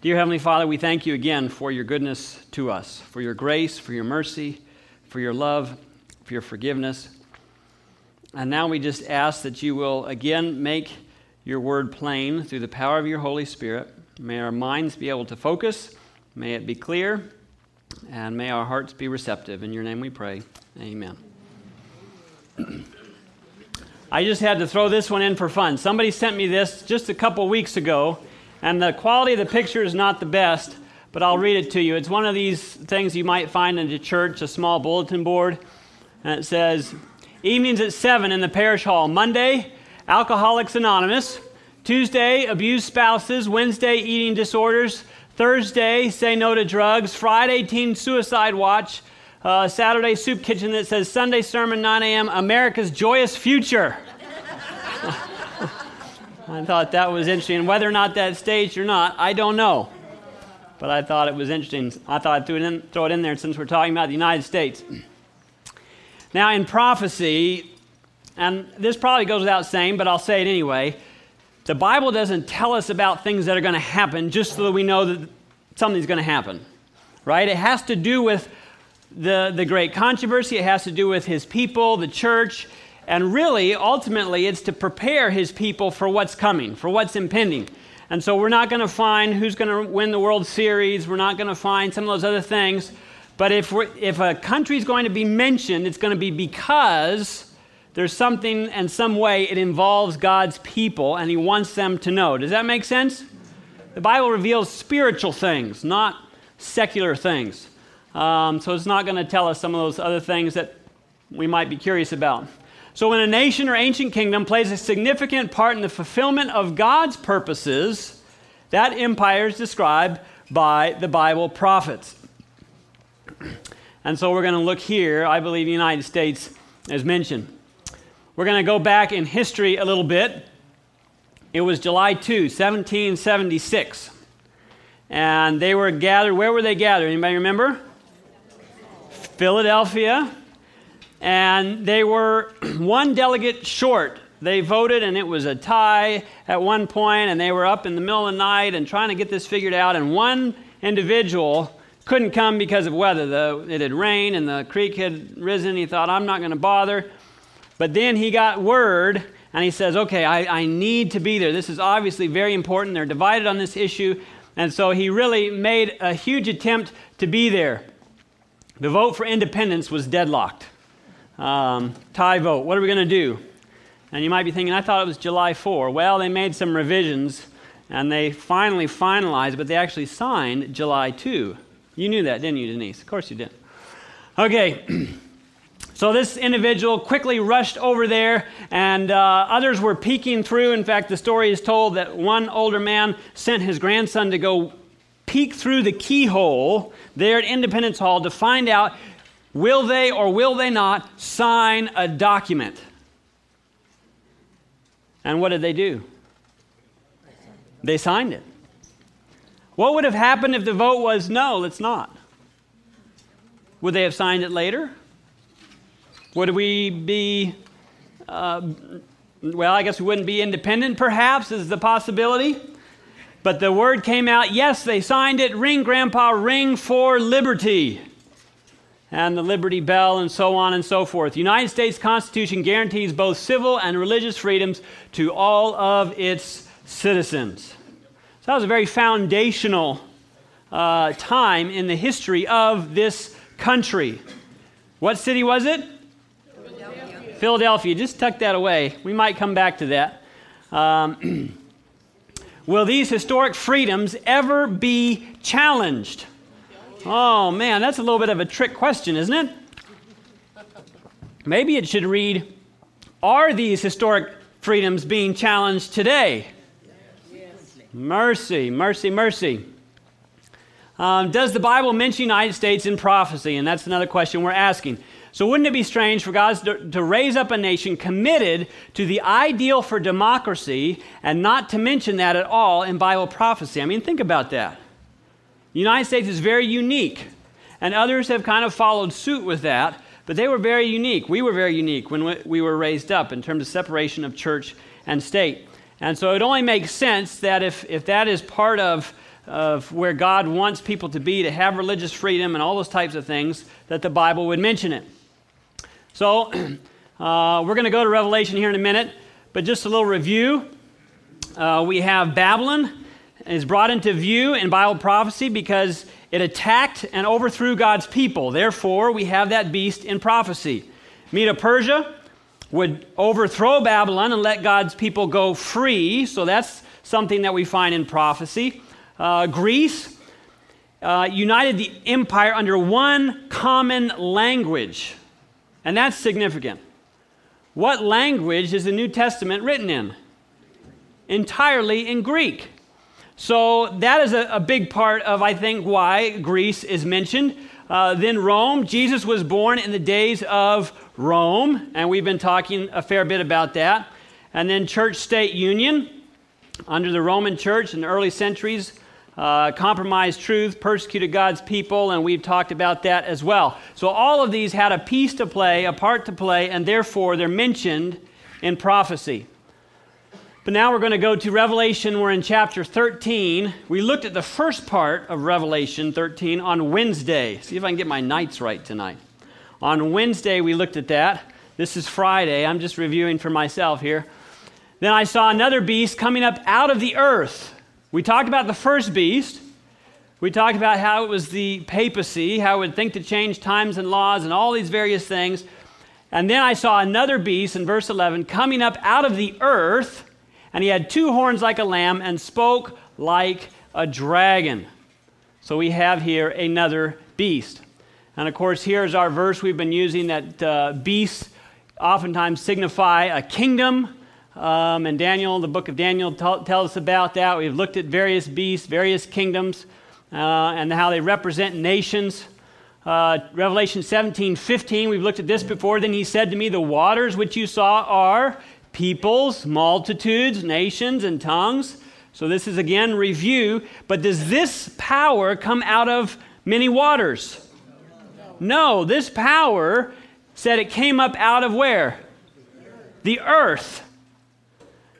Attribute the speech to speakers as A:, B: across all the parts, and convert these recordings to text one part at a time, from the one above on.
A: Dear Heavenly Father, we thank you again for your goodness to us, for your grace, for your mercy, for your love, for your forgiveness. And now we just ask that you will again make your word plain through the power of your Holy Spirit. May our minds be able to focus, may it be clear, and may our hearts be receptive. In your name we pray. Amen. I just had to throw this one in for fun. Somebody sent me this just a couple weeks ago and the quality of the picture is not the best, but I'll read it to you. It's one of these things you might find in a church, a small bulletin board. And it says, Evenings at 7 in the parish hall. Monday, Alcoholics Anonymous. Tuesday, abused spouses. Wednesday, eating disorders. Thursday, say no to drugs. Friday, teen suicide watch. Uh, Saturday, soup kitchen that says Sunday sermon, 9 a.m., America's joyous future. I thought that was interesting. Whether or not that staged or not, I don't know. But I thought it was interesting. I thought I'd throw it in, throw it in there since we're talking about the United States. Now, in prophecy, and this probably goes without saying, but I'll say it anyway, the Bible doesn't tell us about things that are going to happen just so that we know that something's going to happen, right? It has to do with the, the great controversy, it has to do with his people, the church, and really, ultimately, it's to prepare his people for what's coming, for what's impending. And so we're not going to find who's going to win the World Series. We're not going to find some of those other things. But if, if a country is going to be mentioned, it's going to be because there's something and some way it involves God's people and he wants them to know. Does that make sense? The Bible reveals spiritual things, not secular things. Um, so it's not going to tell us some of those other things that we might be curious about. So, when a nation or ancient kingdom plays a significant part in the fulfillment of God's purposes, that empire is described by the Bible prophets. And so, we're going to look here. I believe the United States is mentioned. We're going to go back in history a little bit. It was July 2, 1776. And they were gathered. Where were they gathered? Anybody remember? Philadelphia and they were one delegate short. They voted, and it was a tie at one point, and they were up in the middle of the night and trying to get this figured out. And one individual couldn't come because of weather. The, it had rained, and the creek had risen. He thought, I'm not going to bother. But then he got word, and he says, Okay, I, I need to be there. This is obviously very important. They're divided on this issue. And so he really made a huge attempt to be there. The vote for independence was deadlocked. Um, tie vote. What are we going to do? And you might be thinking, I thought it was July 4. Well, they made some revisions and they finally finalized, but they actually signed July 2. You knew that, didn't you, Denise? Of course you did. Okay. So this individual quickly rushed over there, and uh, others were peeking through. In fact, the story is told that one older man sent his grandson to go peek through the keyhole there at Independence Hall to find out Will they or will they not sign a document? And what did they do? They signed it. What would have happened if the vote was no, let's not? Would they have signed it later? Would we be, uh, well, I guess we wouldn't be independent, perhaps, is the possibility. But the word came out yes, they signed it. Ring, Grandpa, ring for liberty and the Liberty Bell, and so on and so forth. The United States Constitution guarantees both civil and religious freedoms to all of its citizens. So that was a very foundational uh, time in the history of this country. What city was it? Philadelphia. Philadelphia. Just tuck that away. We might come back to that. Um, will these historic freedoms ever be challenged? Oh man, that's a little bit of a trick question, isn't it? Maybe it should read Are these historic freedoms being challenged today? Yes. Mercy, mercy, mercy. Um, does the Bible mention United States in prophecy? And that's another question we're asking. So, wouldn't it be strange for God to, to, raise up a nation committed to the ideal for democracy and not to mention that at all in Bible prophecy? I mean, think about that. The United States is very unique, and others have kind of followed suit with that, but they were very unique. We were very unique when we were raised up in terms of separation of church and state. And so it only makes sense that if, if that is part of of where God wants people to be, to have religious freedom, and all those types of things, that the Bible would mention it. So, uh, we're going to go to Revelation here in a minute, but just a little review. Uh, we have Babylon is brought into view in Bible prophecy because it attacked and overthrew God's people. Therefore, we have that beast in prophecy. Medo Persia would overthrow Babylon and let God's people go free. So that's something that we find in prophecy. Uh, Greece uh, united the empire under one common language, and that's significant. What language is the New Testament written in? Entirely in Greek. So that is a, a big part of, I think, why Greece is mentioned. Uh, then Rome. Jesus was born in the days of Rome, and we've been talking a fair bit about that. And then church state union under the Roman church in the early centuries. Uh, compromised truth, persecuted God's people, and we've talked about that as well. So, all of these had a piece to play, a part to play, and therefore they're mentioned in prophecy. But now we're going to go to Revelation. We're in chapter 13. We looked at the first part of Revelation 13 on Wednesday. See if I can get my nights right tonight. On Wednesday, we looked at that. This is Friday. I'm just reviewing for myself here. Then I saw another beast coming up out of the earth. We talked about the first beast. We talked about how it was the papacy, how it would think to change times and laws and all these various things. And then I saw another beast in verse 11 coming up out of the earth and he had two horns like a lamb and spoke like a dragon. So we have here another beast. And of course, here's our verse we've been using that uh, beasts oftentimes signify a kingdom. Um, and Daniel, the book of Daniel, t- tells us about that. We've looked at various beasts, various kingdoms, uh, and how they represent nations. Uh, Revelation 17, 15, we've looked at this before. Then he said to me, The waters which you saw are peoples, multitudes, nations, and tongues. So this is again review. But does this power come out of many waters? No, this power said it came up out of where? The earth.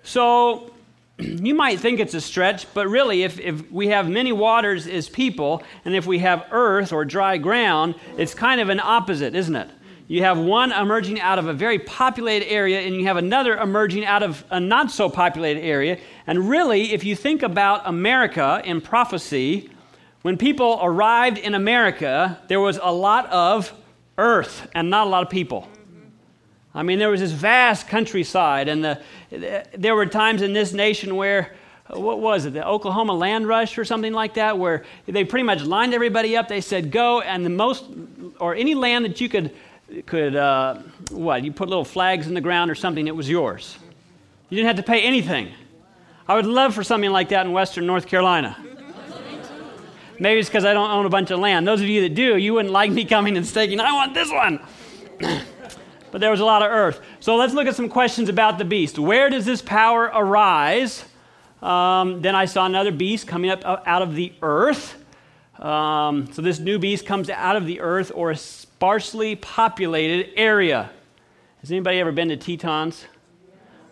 A: So you might think it's a stretch, but really, if, if we have many waters as people, and if we have earth or dry ground, it's kind of an opposite, isn't it? You have one emerging out of a very populated area, and you have another emerging out of a not so populated area. And really, if you think about America in prophecy, when people arrived in America, there was a lot of earth and not a lot of people. I mean, there was this vast countryside, and the, there were times in this nation where, what was it, the Oklahoma land rush or something like that, where they pretty much lined everybody up. They said, go, and the most, or any land that you could could, uh, what, you put little flags in the ground or something, it was yours. You didn't have to pay anything. I would love for something like that in Western North Carolina. Maybe it's because I don't own a bunch of land. Those of you that do, you wouldn't like me coming and staking, I want this one. but there was a lot of earth. So let's look at some questions about the beast. Where does this power arise? Um, then I saw another beast coming up out of the earth. Um, so this new beast comes out of the earth or a sparsely populated area. Has anybody ever been to Tetons?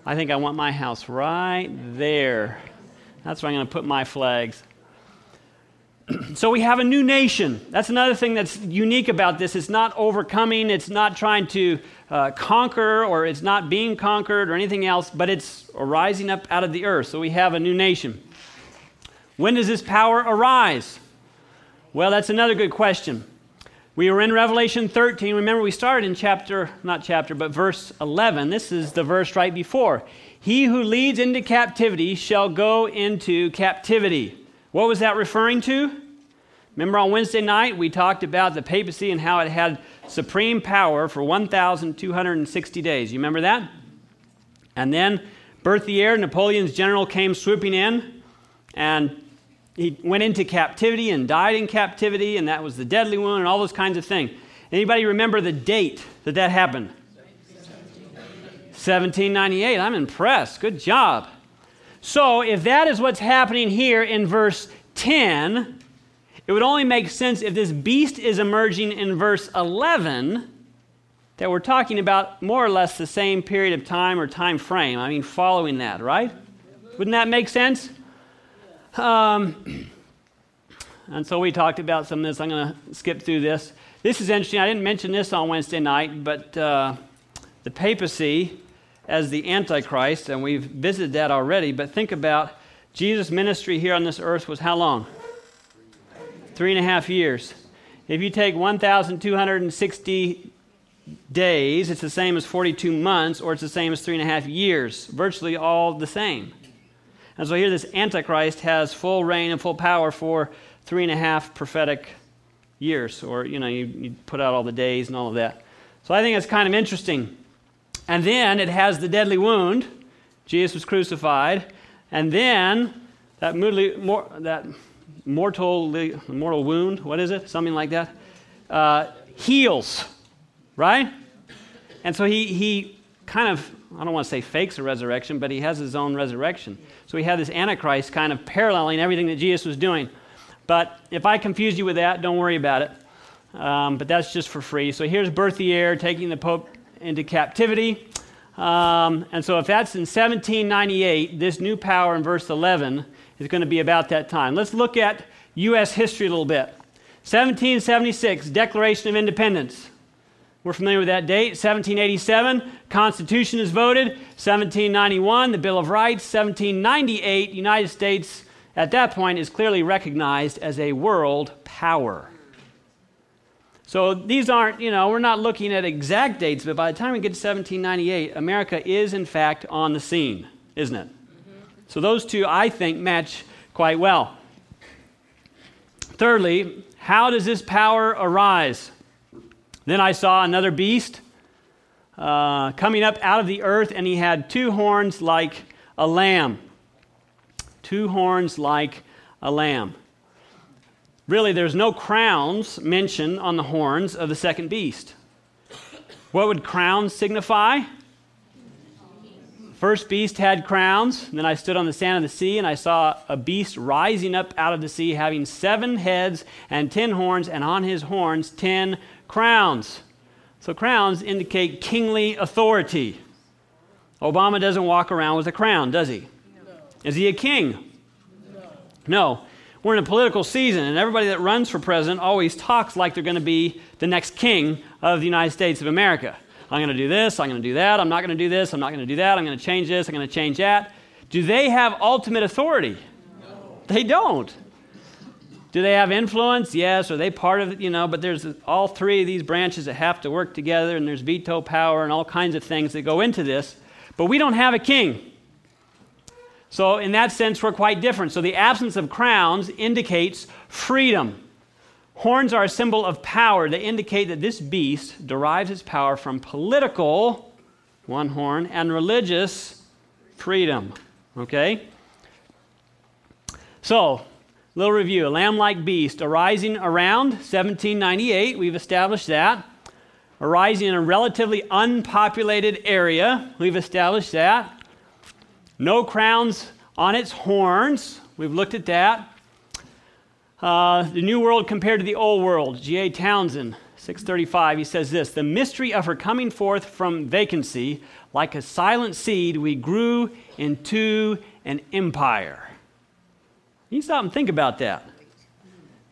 A: I think I want my house right there. That's where I'm going to put my flags. so we have a new nation. That's another thing that's unique about this. It's not overcoming, it's not trying to uh, conquer, or it's not being conquered, or anything else, but it's rising up out of the earth. So we have a new nation. When does this power arise? Well, that's another good question. We were in Revelation 13. Remember, we started in chapter, not chapter, but verse 11. This is the verse right before. He who leads into captivity shall go into captivity. What was that referring to? Remember on Wednesday night, we talked about the papacy and how it had supreme power for 1,260 days. You remember that? And then Berthier, Napoleon's general, came swooping in and he went into captivity and died in captivity, and that was the deadly wound and all those kinds of things. Anybody remember the date that that happened? 1798. I'm impressed. Good job. So, if that is what's happening here in verse 10, it would only make sense if this beast is emerging in verse 11 that we're talking about more or less the same period of time or time frame. I mean, following that, right? Wouldn't that make sense? Um, And so we talked about some of this. I'm going to skip through this. This is interesting. I didn't mention this on Wednesday night, but uh, the papacy as the Antichrist, and we've visited that already. But think about Jesus' ministry here on this earth was how long? Three and a half years. If you take 1,260 days, it's the same as 42 months, or it's the same as three and a half years. Virtually all the same. And so here, this Antichrist has full reign and full power for three and a half prophetic years, or, you know, you, you put out all the days and all of that. So I think it's kind of interesting. And then it has the deadly wound. Jesus was crucified. And then that, mor- that mortal, mortal wound, what is it? Something like that, uh, heals, right? And so he, he kind of, I don't want to say fakes a resurrection, but he has his own resurrection. So we have this Antichrist kind of paralleling everything that Jesus was doing. But if I confuse you with that, don't worry about it. Um, but that's just for free. So here's Berthier taking the Pope into captivity. Um, and so if that's in 1798, this new power in verse 11 is going to be about that time. Let's look at U.S. history a little bit. 1776, Declaration of Independence. We're familiar with that date. 1787, Constitution is voted. 1791, the Bill of Rights. 1798, United States at that point is clearly recognized as a world power. So these aren't, you know, we're not looking at exact dates, but by the time we get to 1798, America is in fact on the scene, isn't it? Mm-hmm. So those two, I think, match quite well. Thirdly, how does this power arise? Then I saw another beast uh, coming up out of the earth, and he had two horns like a lamb. Two horns like a lamb. Really, there's no crowns mentioned on the horns of the second beast. What would crowns signify? First beast had crowns. Then I stood on the sand of the sea, and I saw a beast rising up out of the sea, having seven heads and ten horns, and on his horns ten crowns. So crowns indicate kingly authority. Obama doesn't walk around with a crown, does he? No. Is he a king? No. no. We're in a political season, and everybody that runs for president always talks like they're going to be the next king of the United States of America. I'm going to do this, I'm going to do that, I'm not going to do this, I'm not going to do that, I'm going to change this, I'm going to change that. Do they have ultimate authority? No. They don't. Do they have influence? Yes. Are they part of it? You know, but there's all three of these branches that have to work together, and there's veto power and all kinds of things that go into this. But we don't have a king. So, in that sense, we're quite different. So, the absence of crowns indicates freedom. Horns are a symbol of power. They indicate that this beast derives its power from political, one horn, and religious freedom. Okay? So, little review. A lamb like beast arising around 1798. We've established that. Arising in a relatively unpopulated area. We've established that. No crowns on its horns. We've looked at that. Uh, the New World compared to the Old World. G.A. Townsend, 635, he says this The mystery of her coming forth from vacancy, like a silent seed, we grew into an empire. You stop and think about that.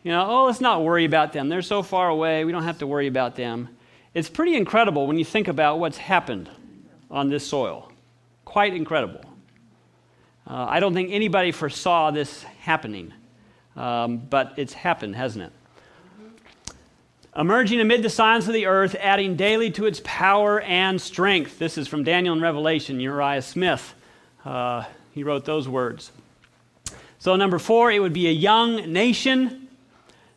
A: You know, oh, let's not worry about them. They're so far away, we don't have to worry about them. It's pretty incredible when you think about what's happened on this soil. Quite incredible. Uh, I don't think anybody foresaw this happening, um, but it's happened, hasn't it? Emerging amid the signs of the earth, adding daily to its power and strength. This is from Daniel and Revelation, Uriah Smith. Uh, he wrote those words. So, number four, it would be a young nation.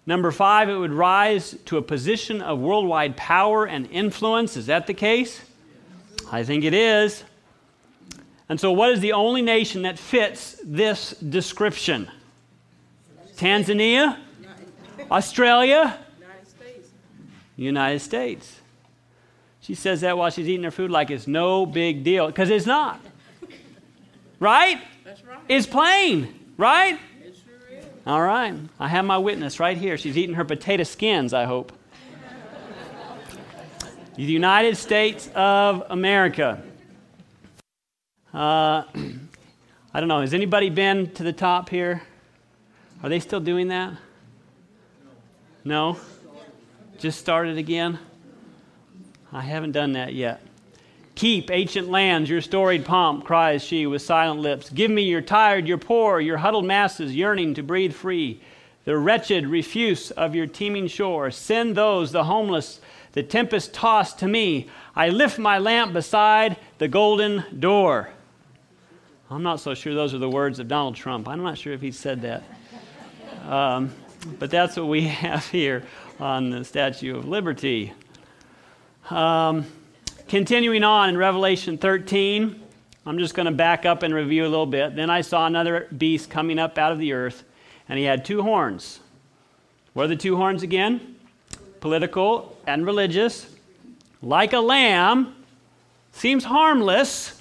A: Number five, it would rise to a position of worldwide power and influence. Is that the case? I think it is. And so, what is the only nation that fits this description? Tanzania? Australia? United States. She says that while she's eating her food like it's no big deal, because it's not. Right? That's right. It's plain, right? Sure. All right. I have my witness right here. She's eating her potato skins, I hope. the United States of America. Uh, I don't know. Has anybody been to the top here? Are they still doing that? No? Just started again? I haven't done that yet. Keep, ancient lands, your storied pomp, cries she with silent lips. Give me your tired, your poor, your huddled masses yearning to breathe free. The wretched refuse of your teeming shore. Send those, the homeless, the tempest tossed to me. I lift my lamp beside the golden door. I'm not so sure those are the words of Donald Trump. I'm not sure if he said that. Um, but that's what we have here on the Statue of Liberty. Um, Continuing on in Revelation 13, I'm just going to back up and review a little bit. Then I saw another beast coming up out of the earth, and he had two horns. What are the two horns again? Political and religious. Like a lamb, seems harmless.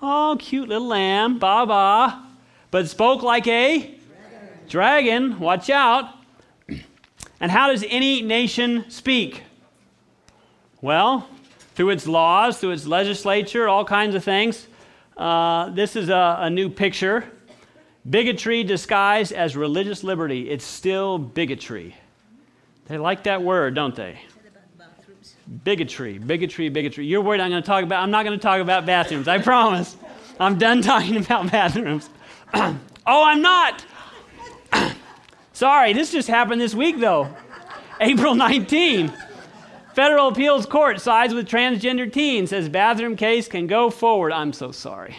A: Oh, cute little lamb, ba ba. But spoke like a dragon. dragon. Watch out. And how does any nation speak? Well, through its laws, through its legislature, all kinds of things. Uh, this is a, a new picture. Bigotry disguised as religious liberty. It's still bigotry. They like that word, don't they? Bigotry, bigotry, bigotry. You're worried I'm going to talk about, I'm not going to talk about bathrooms, I promise. I'm done talking about bathrooms. oh, I'm not! Sorry, this just happened this week though. April 19. Federal Appeals Court sides with transgender teen, says bathroom case can go forward. I'm so sorry.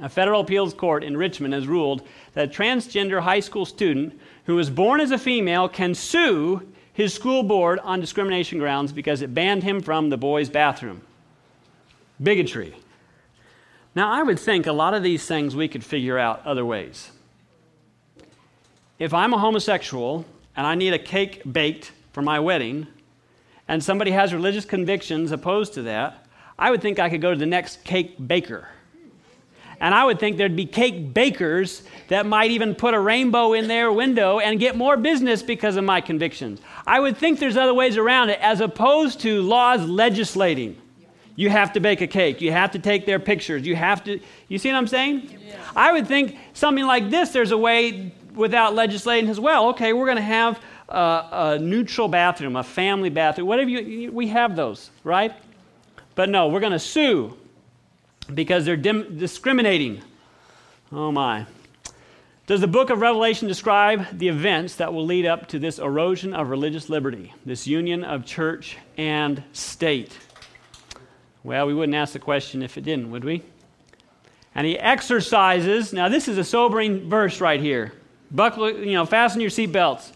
A: A federal appeals court in Richmond has ruled that a transgender high school student who was born as a female can sue his school board on discrimination grounds because it banned him from the boys' bathroom. Bigotry. Now, I would think a lot of these things we could figure out other ways. If I'm a homosexual and I need a cake baked for my wedding, and somebody has religious convictions opposed to that, I would think I could go to the next cake baker. And I would think there'd be cake bakers that might even put a rainbow in their window and get more business because of my convictions. I would think there's other ways around it as opposed to laws legislating. You have to bake a cake. You have to take their pictures. You have to. You see what I'm saying? Yeah. I would think something like this, there's a way without legislating as well. Okay, we're going to have a neutral bathroom, a family bathroom, whatever you, we have those, right? But no, we're going to sue because they're dim- discriminating. Oh my. Does the book of Revelation describe the events that will lead up to this erosion of religious liberty, this union of church and state? Well, we wouldn't ask the question if it didn't, would we? And he exercises, now this is a sobering verse right here. Buckle, you know, fasten your seatbelts.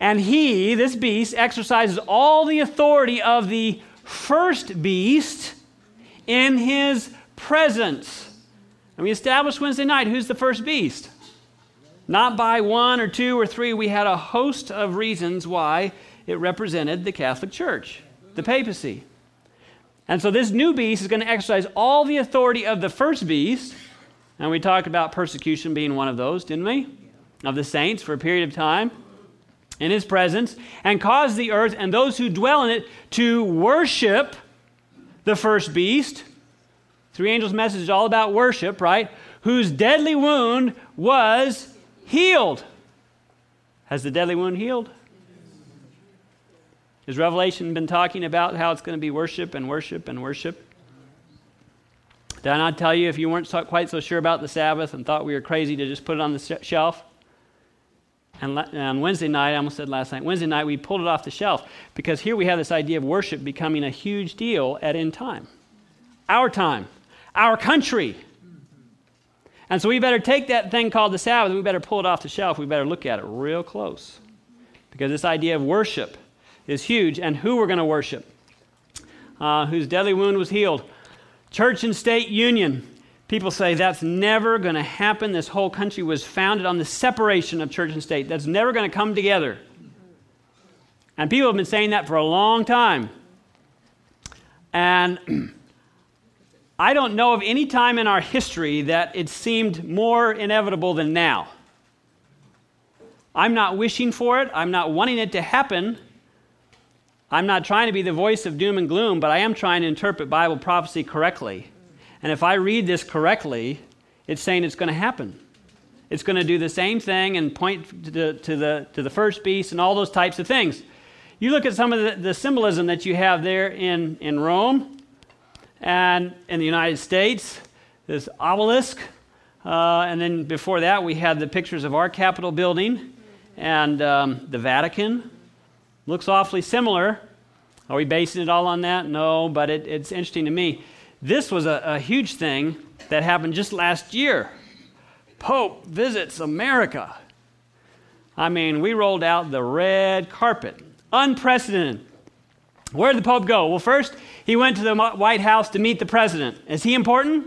A: And he, this beast, exercises all the authority of the first beast in his presence. And we established Wednesday night who's the first beast? Not by one or two or three. We had a host of reasons why it represented the Catholic Church, the papacy. And so this new beast is going to exercise all the authority of the first beast. And we talked about persecution being one of those, didn't we? Of the saints for a period of time in his presence and cause the earth and those who dwell in it to worship the first beast. Three angels' message is all about worship, right? Whose deadly wound was healed. Has the deadly wound healed? Has Revelation been talking about how it's going to be worship and worship and worship? Did I not tell you if you weren't quite so sure about the Sabbath and thought we were crazy to just put it on the shelf? And on Wednesday night, I almost said last night, Wednesday night, we pulled it off the shelf because here we have this idea of worship becoming a huge deal at end time. Our time, our country. And so we better take that thing called the Sabbath, we better pull it off the shelf. We better look at it real close. Because this idea of worship is huge, and who we're going to worship, uh, whose deadly wound was healed. Church and state union. People say that's never going to happen. This whole country was founded on the separation of church and state. That's never going to come together. And people have been saying that for a long time. And I don't know of any time in our history that it seemed more inevitable than now. I'm not wishing for it, I'm not wanting it to happen. I'm not trying to be the voice of doom and gloom, but I am trying to interpret Bible prophecy correctly. And if I read this correctly, it's saying it's going to happen. It's going to do the same thing and point to the, to, the, to the first beast and all those types of things. You look at some of the, the symbolism that you have there in, in Rome and in the United States, this obelisk. Uh, and then before that, we had the pictures of our Capitol building and um, the Vatican. Looks awfully similar. Are we basing it all on that? No, but it, it's interesting to me. This was a, a huge thing that happened just last year. Pope visits America. I mean, we rolled out the red carpet. Unprecedented. Where did the Pope go? Well, first, he went to the White House to meet the president. Is he important?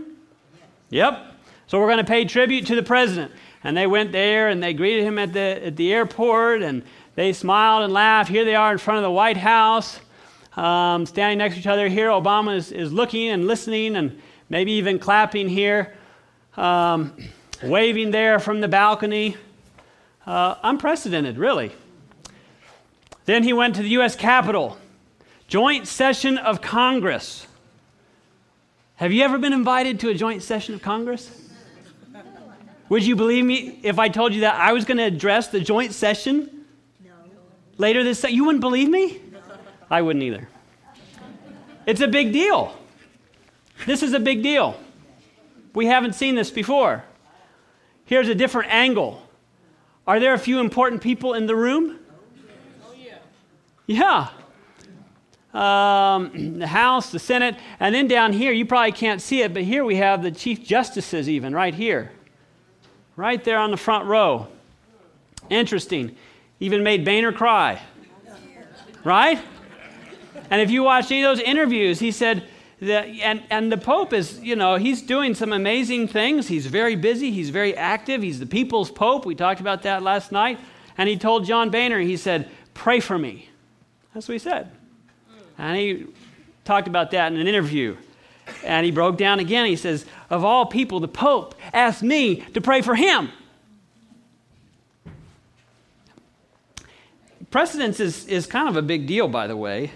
A: Yep. So we're going to pay tribute to the president. And they went there and they greeted him at the, at the airport and they smiled and laughed. Here they are in front of the White House, um, standing next to each other. Here, Obama is, is looking and listening and maybe even clapping here. Um, waving there from the balcony. Uh, unprecedented, really. Then he went to the U.S. Capitol, joint session of Congress. Have you ever been invited to a joint session of Congress? Would you believe me if I told you that I was going to address the joint session no. later this? You wouldn't believe me? I wouldn't either. It's a big deal. This is a big deal. We haven't seen this before. Here's a different angle. Are there a few important people in the room? Oh, yeah. Yeah. Um, the House, the Senate, and then down here, you probably can't see it, but here we have the Chief Justices, even right here. Right there on the front row. Interesting. Even made Boehner cry. Right? And if you watch any of those interviews, he said, the, and, and the Pope is, you know, he's doing some amazing things. He's very busy, he's very active. He's the people's Pope. We talked about that last night. And he told John Boehner, he said, Pray for me. That's what he said. And he talked about that in an interview. And he broke down again. He says, Of all people, the Pope asked me to pray for him. Precedence is, is kind of a big deal, by the way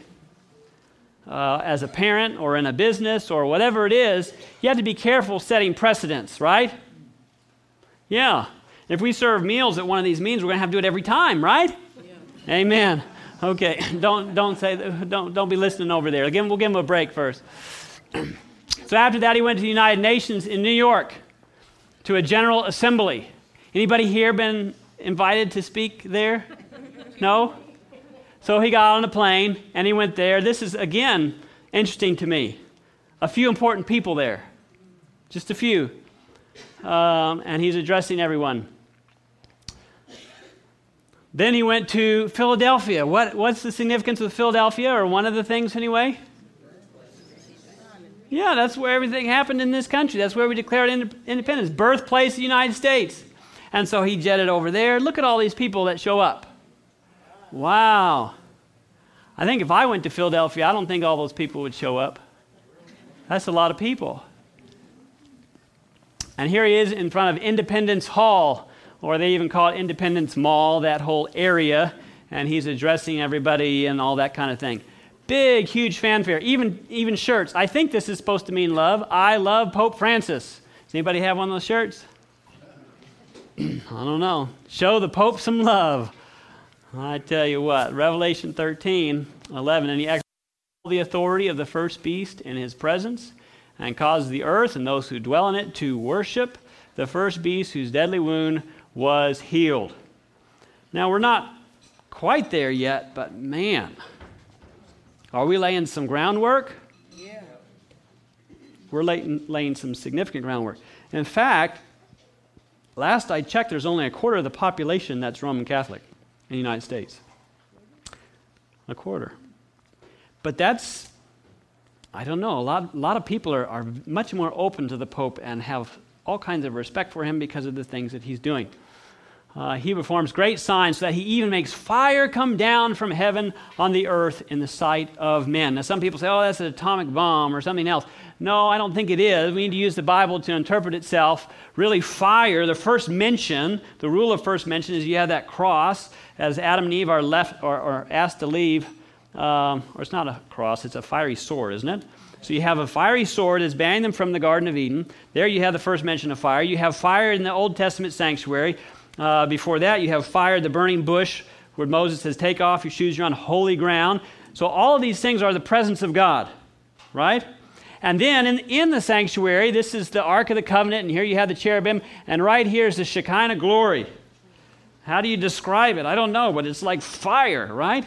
A: uh, as a parent or in a business or whatever it is, you have to be careful setting precedents, right? Yeah. If we serve meals at one of these meetings, we're going to have to do it every time, right? Yeah. Amen. Okay. Don't don't say don't don't be listening over there. Again, we'll give him a break first. so after that, he went to the United Nations in New York to a general assembly. Anybody here been invited to speak there? No. So he got on a plane and he went there. This is, again, interesting to me. A few important people there, just a few. Um, and he's addressing everyone. Then he went to Philadelphia. What, what's the significance of Philadelphia, or one of the things anyway? Yeah, that's where everything happened in this country. That's where we declared independence, birthplace of the United States. And so he jetted over there. Look at all these people that show up. Wow. I think if I went to Philadelphia, I don't think all those people would show up. That's a lot of people. And here he is in front of Independence Hall, or they even call it Independence Mall, that whole area, and he's addressing everybody and all that kind of thing. Big, huge fanfare, even, even shirts. I think this is supposed to mean love. I love Pope Francis. Does anybody have one of those shirts? I don't know. Show the Pope some love. I tell you what, Revelation 13, 11, and he exercised the authority of the first beast in his presence, and caused the earth and those who dwell in it to worship the first beast whose deadly wound was healed. Now, we're not quite there yet, but man, are we laying some groundwork? Yeah. We're laying, laying some significant groundwork. In fact, last I checked, there's only a quarter of the population that's Roman Catholic in the United States. A quarter. But that's, I don't know, a lot, a lot of people are, are much more open to the Pope and have all kinds of respect for him because of the things that he's doing. Uh, he performs great signs so that he even makes fire come down from heaven on the earth in the sight of men. Now, some people say, oh, that's an atomic bomb or something else. No, I don't think it is. We need to use the Bible to interpret itself. Really, fire, the first mention, the rule of first mention is you have that cross, as Adam and Eve are left or, or asked to leave, um, or it's not a cross, it's a fiery sword, isn't it? So you have a fiery sword that's banning them from the Garden of Eden. There you have the first mention of fire. You have fire in the Old Testament sanctuary. Uh, before that, you have fire, the burning bush, where Moses says, Take off your shoes, you're on holy ground. So all of these things are the presence of God, right? And then in, in the sanctuary, this is the Ark of the Covenant, and here you have the cherubim, and right here is the Shekinah glory. How do you describe it? I don't know, but it's like fire, right?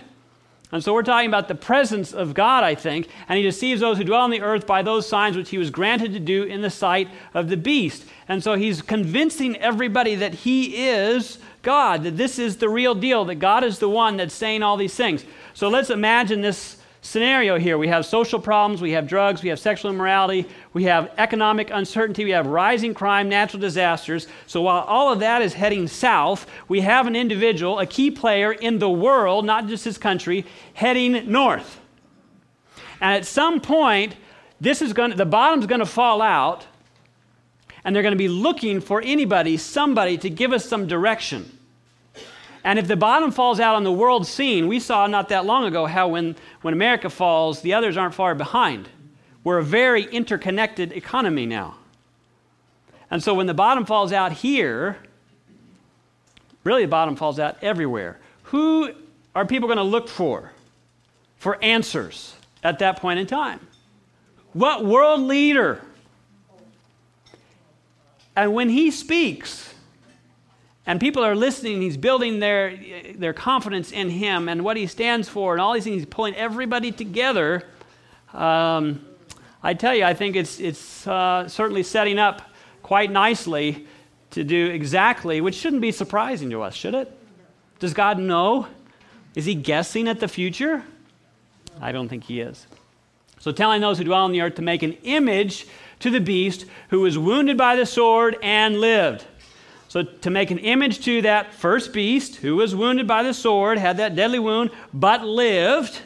A: And so we're talking about the presence of God, I think, and he deceives those who dwell on the earth by those signs which he was granted to do in the sight of the beast. And so he's convincing everybody that he is God, that this is the real deal, that God is the one that's saying all these things. So let's imagine this scenario here. We have social problems, we have drugs, we have sexual immorality, we have economic uncertainty, we have rising crime, natural disasters. So while all of that is heading south, we have an individual, a key player in the world, not just his country, heading north. And at some point, this is going to, the bottom's going to fall out, and they're going to be looking for anybody, somebody to give us some direction. And if the bottom falls out on the world scene, we saw not that long ago how when, when America falls, the others aren't far behind. We're a very interconnected economy now. And so when the bottom falls out here, really the bottom falls out everywhere. Who are people going to look for for answers at that point in time? What world leader? And when he speaks, and people are listening. He's building their, their confidence in him and what he stands for and all these things. He's pulling everybody together. Um, I tell you, I think it's, it's uh, certainly setting up quite nicely to do exactly, which shouldn't be surprising to us, should it? Does God know? Is he guessing at the future? I don't think he is. So, telling those who dwell on the earth to make an image to the beast who was wounded by the sword and lived. So, to make an image to that first beast who was wounded by the sword, had that deadly wound, but lived.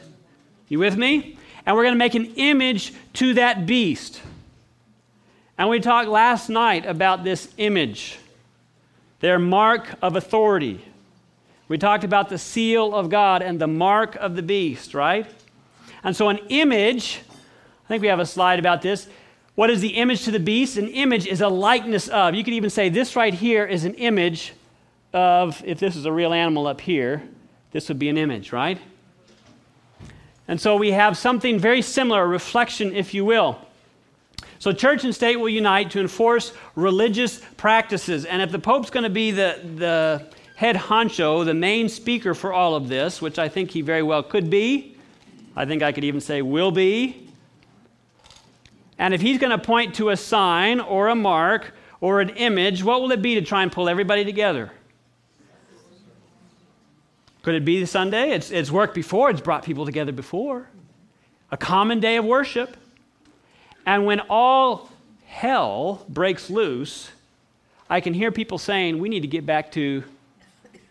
A: You with me? And we're going to make an image to that beast. And we talked last night about this image, their mark of authority. We talked about the seal of God and the mark of the beast, right? And so, an image, I think we have a slide about this, what is the image to the beast? An image is a likeness of. You could even say this right here is an image of, if this is a real animal up here, this would be an image, right? And so we have something very similar, a reflection, if you will. So, church and state will unite to enforce religious practices. And if the Pope's going to be the, the head honcho, the main speaker for all of this, which I think he very well could be, I think I could even say will be, and if he's going to point to a sign or a mark or an image, what will it be to try and pull everybody together? Could it be the Sunday? It's, it's worked before, it's brought people together before. A common day of worship. And when all hell breaks loose, I can hear people saying, we need to get back to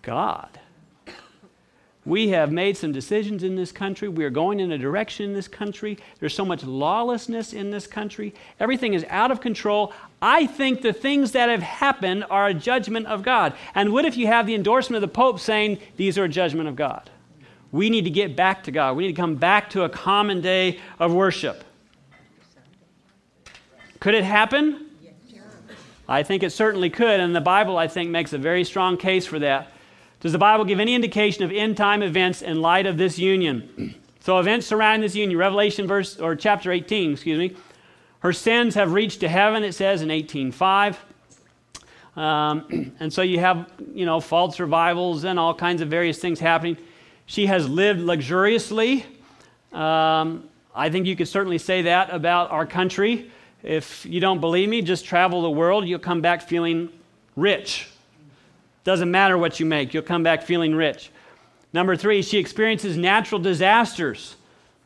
A: God. We have made some decisions in this country. We are going in a direction in this country. There's so much lawlessness in this country. Everything is out of control. I think the things that have happened are a judgment of God. And what if you have the endorsement of the Pope saying these are a judgment of God? We need to get back to God. We need to come back to a common day of worship. Could it happen? I think it certainly could. And the Bible, I think, makes a very strong case for that. Does the Bible give any indication of end time events in light of this union? so events surrounding this union, Revelation verse or chapter 18, excuse me. Her sins have reached to heaven, it says in 18:5. Um, and so you have, you know, false revivals and all kinds of various things happening. She has lived luxuriously. Um, I think you could certainly say that about our country. If you don't believe me, just travel the world. You'll come back feeling rich. Doesn't matter what you make, you'll come back feeling rich. Number three, she experiences natural disasters.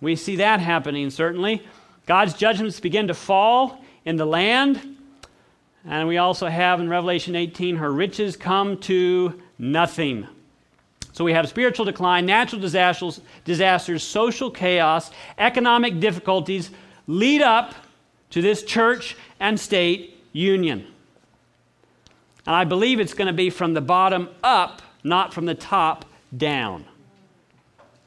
A: We see that happening, certainly. God's judgments begin to fall in the land. And we also have in Revelation 18, her riches come to nothing. So we have spiritual decline, natural disasters, disasters, social chaos, economic difficulties lead up to this church and state union. And I believe it's going to be from the bottom up, not from the top down.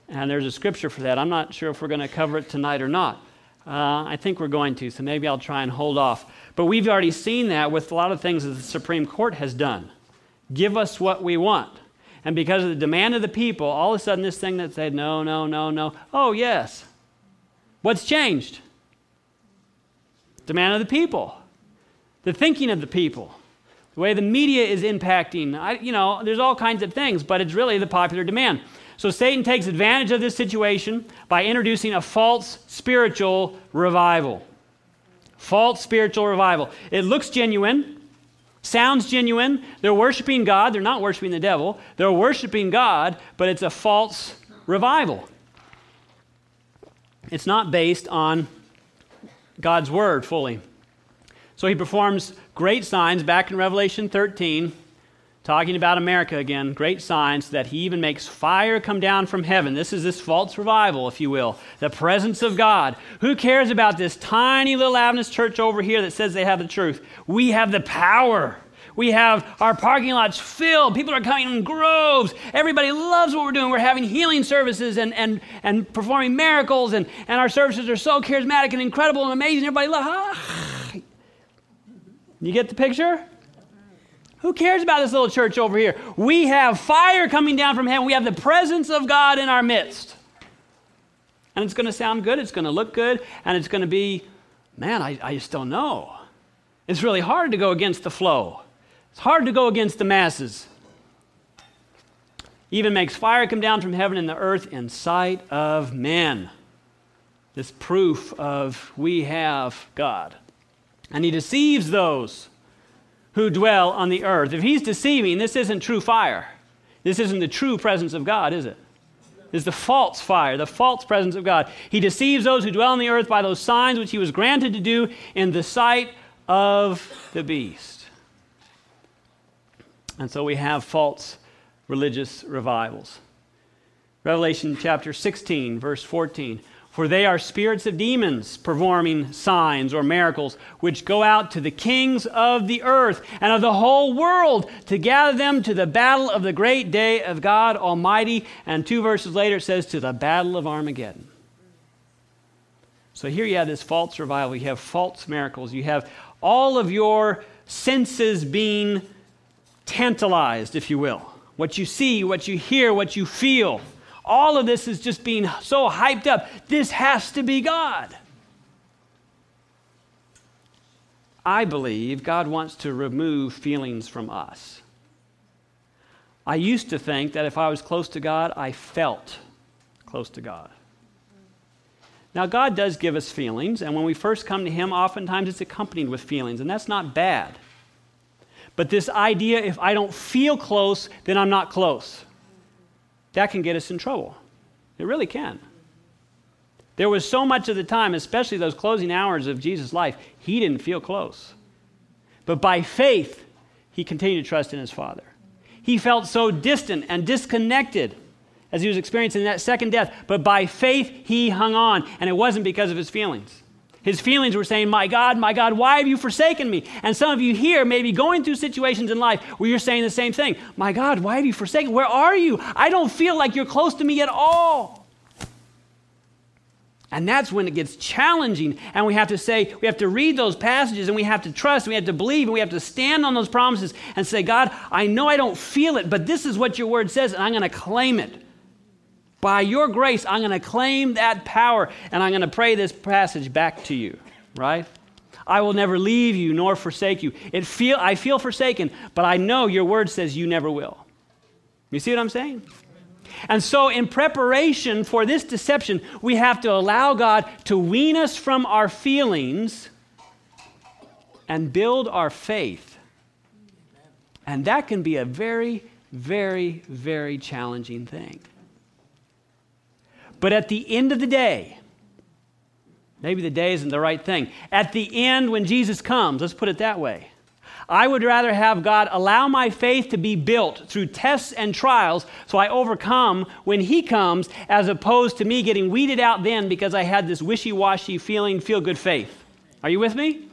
A: And there's a scripture for that. I'm not sure if we're going to cover it tonight or not. Uh, I think we're going to, so maybe I'll try and hold off. But we've already seen that with a lot of things that the Supreme Court has done. Give us what we want. And because of the demand of the people, all of a sudden this thing that said no, no, no, no, oh, yes. What's changed? Demand of the people, the thinking of the people, the way the media is impacting. I, you know, there's all kinds of things, but it's really the popular demand. So Satan takes advantage of this situation by introducing a false spiritual revival. False spiritual revival. It looks genuine, sounds genuine. They're worshiping God. They're not worshiping the devil. They're worshiping God, but it's a false revival. It's not based on God's word fully. So he performs great signs back in Revelation 13 talking about America again, great signs that he even makes fire come down from heaven. This is this false revival, if you will, the presence of God. Who cares about this tiny little Adventist church over here that says they have the truth? We have the power. We have our parking lots filled. People are coming in groves. Everybody loves what we're doing. We're having healing services and, and, and performing miracles, and, and our services are so charismatic and incredible and amazing. Everybody loves. Ah. You get the picture? Who cares about this little church over here? We have fire coming down from heaven. We have the presence of God in our midst. And it's going to sound good, it's going to look good, and it's going to be, man, I, I just don't know. It's really hard to go against the flow, it's hard to go against the masses. Even makes fire come down from heaven and the earth in sight of men. This proof of we have God. And he deceives those who dwell on the earth. If he's deceiving, this isn't true fire. This isn't the true presence of God, is it? This is the false fire, the false presence of God. He deceives those who dwell on the earth by those signs which he was granted to do in the sight of the beast. And so we have false religious revivals. Revelation chapter 16, verse 14. For they are spirits of demons performing signs or miracles, which go out to the kings of the earth and of the whole world to gather them to the battle of the great day of God Almighty. And two verses later it says, to the battle of Armageddon. So here you have this false revival, you have false miracles, you have all of your senses being tantalized, if you will. What you see, what you hear, what you feel all of this is just being so hyped up. This has to be God. I believe God wants to remove feelings from us. I used to think that if I was close to God, I felt close to God. Now, God does give us feelings, and when we first come to Him, oftentimes it's accompanied with feelings, and that's not bad. But this idea if I don't feel close, then I'm not close that can get us in trouble. It really can. There was so much of the time, especially those closing hours of Jesus' life, he didn't feel close. But by faith, he continued to trust in his Father. He felt so distant and disconnected as he was experiencing that second death, but by faith, he hung on, and it wasn't because of his feelings. His feelings were saying, My God, my God, why have you forsaken me? And some of you here may be going through situations in life where you're saying the same thing. My God, why have you forsaken? Where are you? I don't feel like you're close to me at all. And that's when it gets challenging. And we have to say, we have to read those passages and we have to trust, and we have to believe, and we have to stand on those promises and say, God, I know I don't feel it, but this is what your word says, and I'm going to claim it. By your grace, I'm going to claim that power and I'm going to pray this passage back to you, right? I will never leave you nor forsake you. It feel, I feel forsaken, but I know your word says you never will. You see what I'm saying? And so, in preparation for this deception, we have to allow God to wean us from our feelings and build our faith. And that can be a very, very, very challenging thing. But at the end of the day, maybe the day isn't the right thing. At the end, when Jesus comes, let's put it that way. I would rather have God allow my faith to be built through tests and trials so I overcome when He comes, as opposed to me getting weeded out then because I had this wishy washy feeling, feel good faith. Are you with me?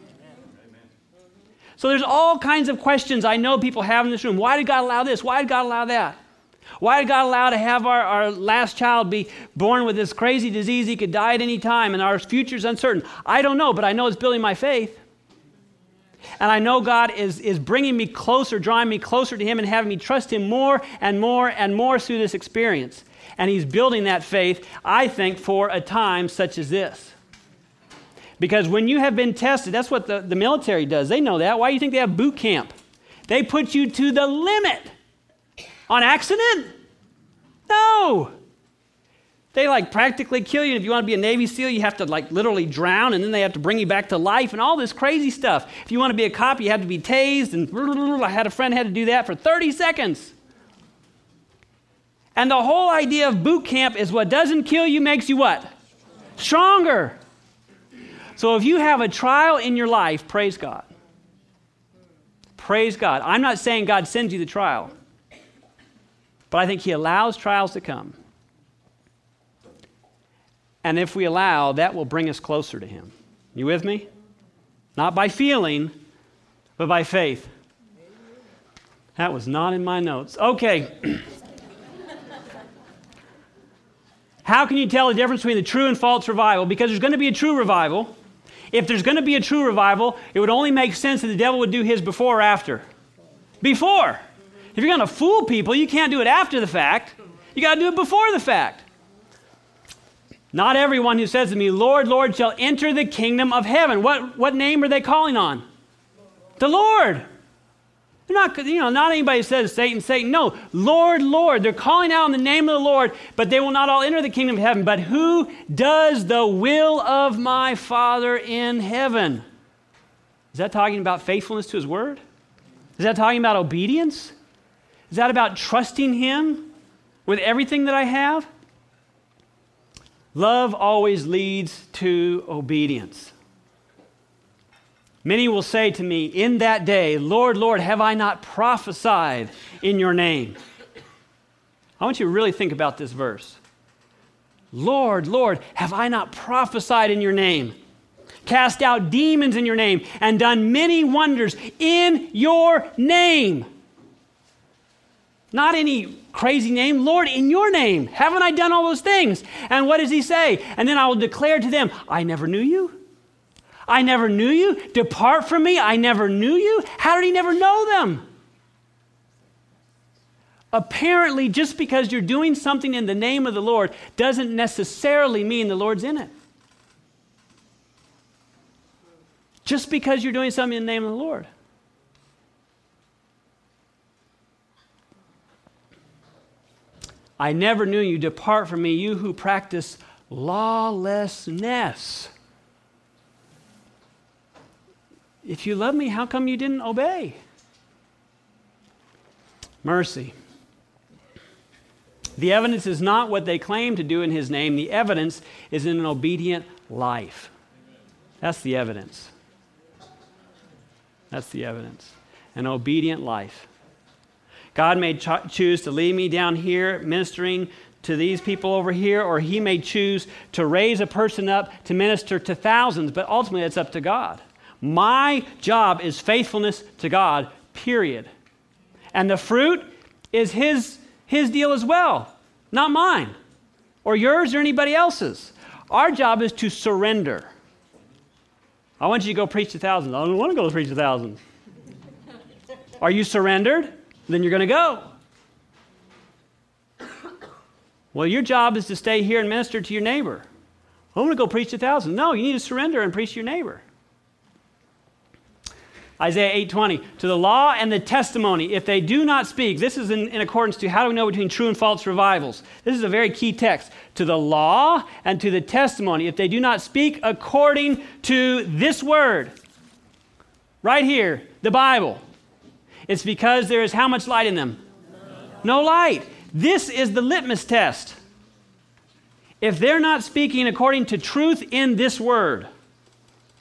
A: So there's all kinds of questions I know people have in this room. Why did God allow this? Why did God allow that? Why did God allow to have our, our last child be born with this crazy disease? He could die at any time and our future's uncertain. I don't know, but I know it's building my faith. And I know God is, is bringing me closer, drawing me closer to Him, and having me trust Him more and more and more through this experience. And He's building that faith, I think, for a time such as this. Because when you have been tested, that's what the, the military does. They know that. Why do you think they have boot camp? They put you to the limit. On accident? No. They like practically kill you. If you want to be a Navy SEAL, you have to like literally drown and then they have to bring you back to life and all this crazy stuff. If you want to be a cop, you have to be tased. And I had a friend had to do that for 30 seconds. And the whole idea of boot camp is what doesn't kill you makes you what? Stronger. So if you have a trial in your life, praise God. Praise God. I'm not saying God sends you the trial, but I think He allows trials to come. And if we allow, that will bring us closer to Him. You with me? Not by feeling, but by faith. That was not in my notes. Okay. How can you tell the difference between the true and false revival? Because there's going to be a true revival. If there's going to be a true revival, it would only make sense that the devil would do his before or after. Before. If you're going to fool people, you can't do it after the fact. You got to do it before the fact. Not everyone who says to me, Lord, Lord, shall enter the kingdom of heaven. What, what name are they calling on? The Lord. They're not, you know, not anybody says Satan, Satan. No, Lord, Lord. They're calling out in the name of the Lord, but they will not all enter the kingdom of heaven. But who does the will of my Father in heaven? Is that talking about faithfulness to his word? Is that talking about obedience? Is that about trusting him with everything that I have? Love always leads to obedience. Many will say to me in that day, Lord, Lord, have I not prophesied in your name? I want you to really think about this verse. Lord, Lord, have I not prophesied in your name? Cast out demons in your name and done many wonders in your name. Not any crazy name, Lord, in your name. Haven't I done all those things? And what does he say? And then I will declare to them, I never knew you. I never knew you. Depart from me. I never knew you. How did he never know them? Apparently, just because you're doing something in the name of the Lord doesn't necessarily mean the Lord's in it. Just because you're doing something in the name of the Lord. I never knew you. Depart from me, you who practice lawlessness. If you love me, how come you didn't obey? Mercy. The evidence is not what they claim to do in his name, the evidence is in an obedient life. That's the evidence. That's the evidence. An obedient life. God may ch- choose to leave me down here ministering to these people over here, or He may choose to raise a person up to minister to thousands, but ultimately it's up to God. My job is faithfulness to God, period. And the fruit is his, his deal as well, not mine, or yours, or anybody else's. Our job is to surrender. I want you to go preach to thousands. I don't want to go preach to thousands. Are you surrendered? Then you're going to go. Well, your job is to stay here and minister to your neighbor. I'm going to go preach to thousands. No, you need to surrender and preach to your neighbor. Isaiah 8:20, to the law and the testimony, if they do not speak, this is in, in, accordance to how do we know between true and false revivals. This is a very key text. To the law and to the testimony, if they do not speak according to this word, right here, the Bible, it's because there is how much light in them? No light. This is the litmus test. If they're not speaking according to truth in this word,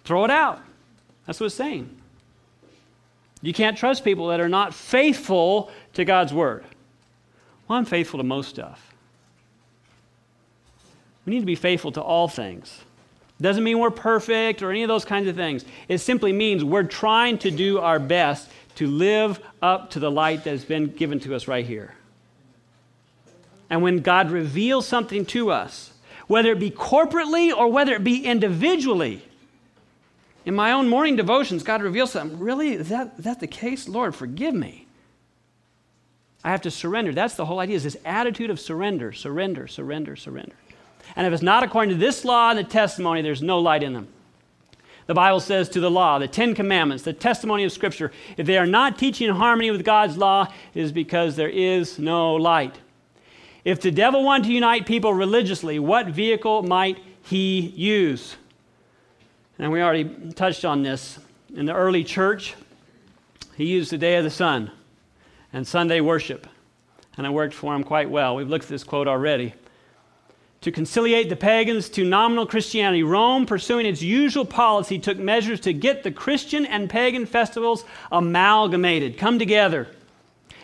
A: throw it out. That's what it's saying. You can't trust people that are not faithful to God's word. Well, I'm faithful to most stuff. We need to be faithful to all things. Doesn't mean we're perfect or any of those kinds of things. It simply means we're trying to do our best to live up to the light that has been given to us right here. and when God reveals something to us, whether it be corporately or whether it be individually. In my own morning devotions, God reveals something. Really? Is that, is that the case? Lord, forgive me. I have to surrender. That's the whole idea is this attitude of surrender, surrender, surrender, surrender. And if it's not according to this law and the testimony, there's no light in them. The Bible says to the law, the Ten Commandments, the testimony of Scripture, if they are not teaching in harmony with God's law, it is because there is no light. If the devil wanted to unite people religiously, what vehicle might he use? And we already touched on this. In the early church, he used the day of the sun and Sunday worship, and it worked for him quite well. We've looked at this quote already to conciliate the pagans to nominal Christianity, Rome, pursuing its usual policy, took measures to get the Christian and pagan festivals amalgamated, come together,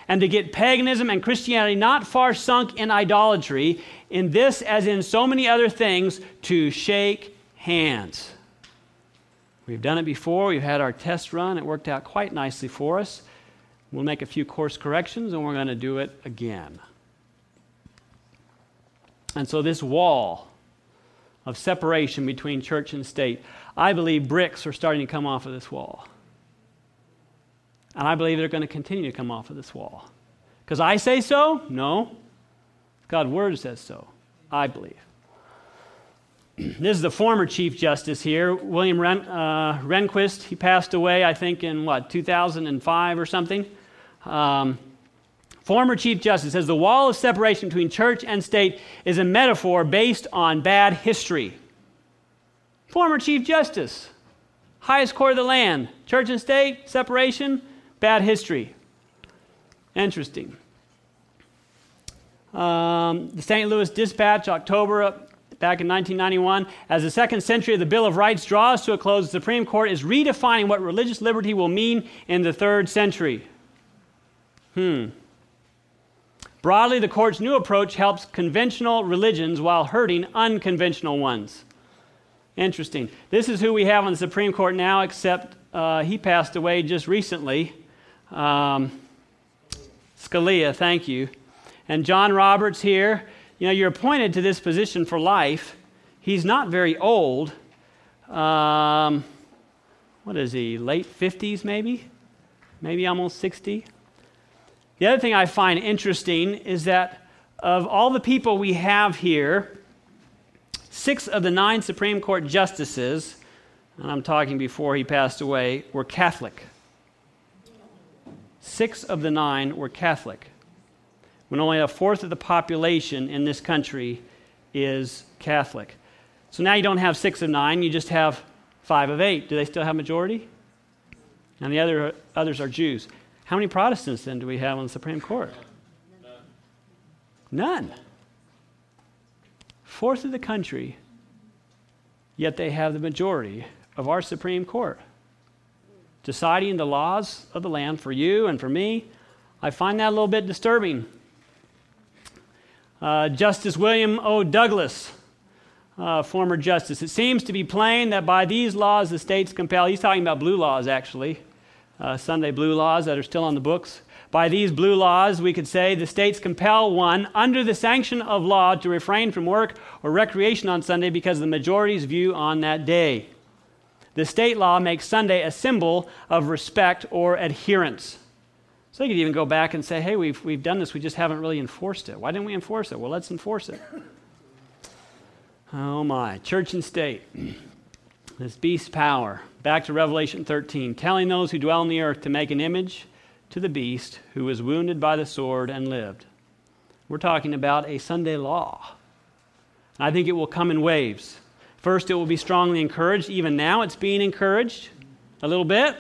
A: and to get paganism and Christianity not far sunk in idolatry, in this as in so many other things, to shake hands. We've done it before, we've had our test run, it worked out quite nicely for us. We'll make a few course corrections and we're going to do it again. And so, this wall of separation between church and state, I believe bricks are starting to come off of this wall. And I believe they're going to continue to come off of this wall. Because I say so? No. God's word says so. I believe. this is the former Chief Justice here, William Ren, uh, Rehnquist. He passed away, I think, in what, 2005 or something. Um, Former Chief Justice says the wall of separation between church and state is a metaphor based on bad history. Former Chief Justice, highest court of the land, church and state, separation, bad history. Interesting. Um, the St. Louis Dispatch, October, uh, back in 1991, as the second century of the Bill of Rights draws to a close, the Supreme Court is redefining what religious liberty will mean in the third century. Hmm. Broadly, the court's new approach helps conventional religions while hurting unconventional ones. Interesting. This is who we have on the Supreme Court now, except uh, he passed away just recently. Um, Scalia, thank you. And John Roberts here. You know, you're appointed to this position for life. He's not very old. Um, what is he, late 50s maybe? Maybe almost 60? The other thing I find interesting is that of all the people we have here, six of the nine Supreme Court justices, and I'm talking before he passed away, were Catholic. Six of the nine were Catholic, when only a fourth of the population in this country is Catholic. So now you don't have six of nine, you just have five of eight. Do they still have majority? And the other, others are Jews. How many Protestants then do we have on the Supreme Court? None. Fourth of the country, yet they have the majority of our Supreme Court deciding the laws of the land for you and for me. I find that a little bit disturbing. Uh, Justice William O. Douglas, uh, former justice, it seems to be plain that by these laws the states compel, he's talking about blue laws actually, uh, Sunday blue laws that are still on the books. By these blue laws, we could say the states compel one under the sanction of law to refrain from work or recreation on Sunday because of the majority's view on that day. The state law makes Sunday a symbol of respect or adherence. So you could even go back and say, hey, we've, we've done this, we just haven't really enforced it. Why didn't we enforce it? Well, let's enforce it. Oh my, church and state. This beast power. Back to Revelation 13, telling those who dwell on the earth to make an image to the beast who was wounded by the sword and lived. We're talking about a Sunday law. I think it will come in waves. First, it will be strongly encouraged. Even now, it's being encouraged a little bit.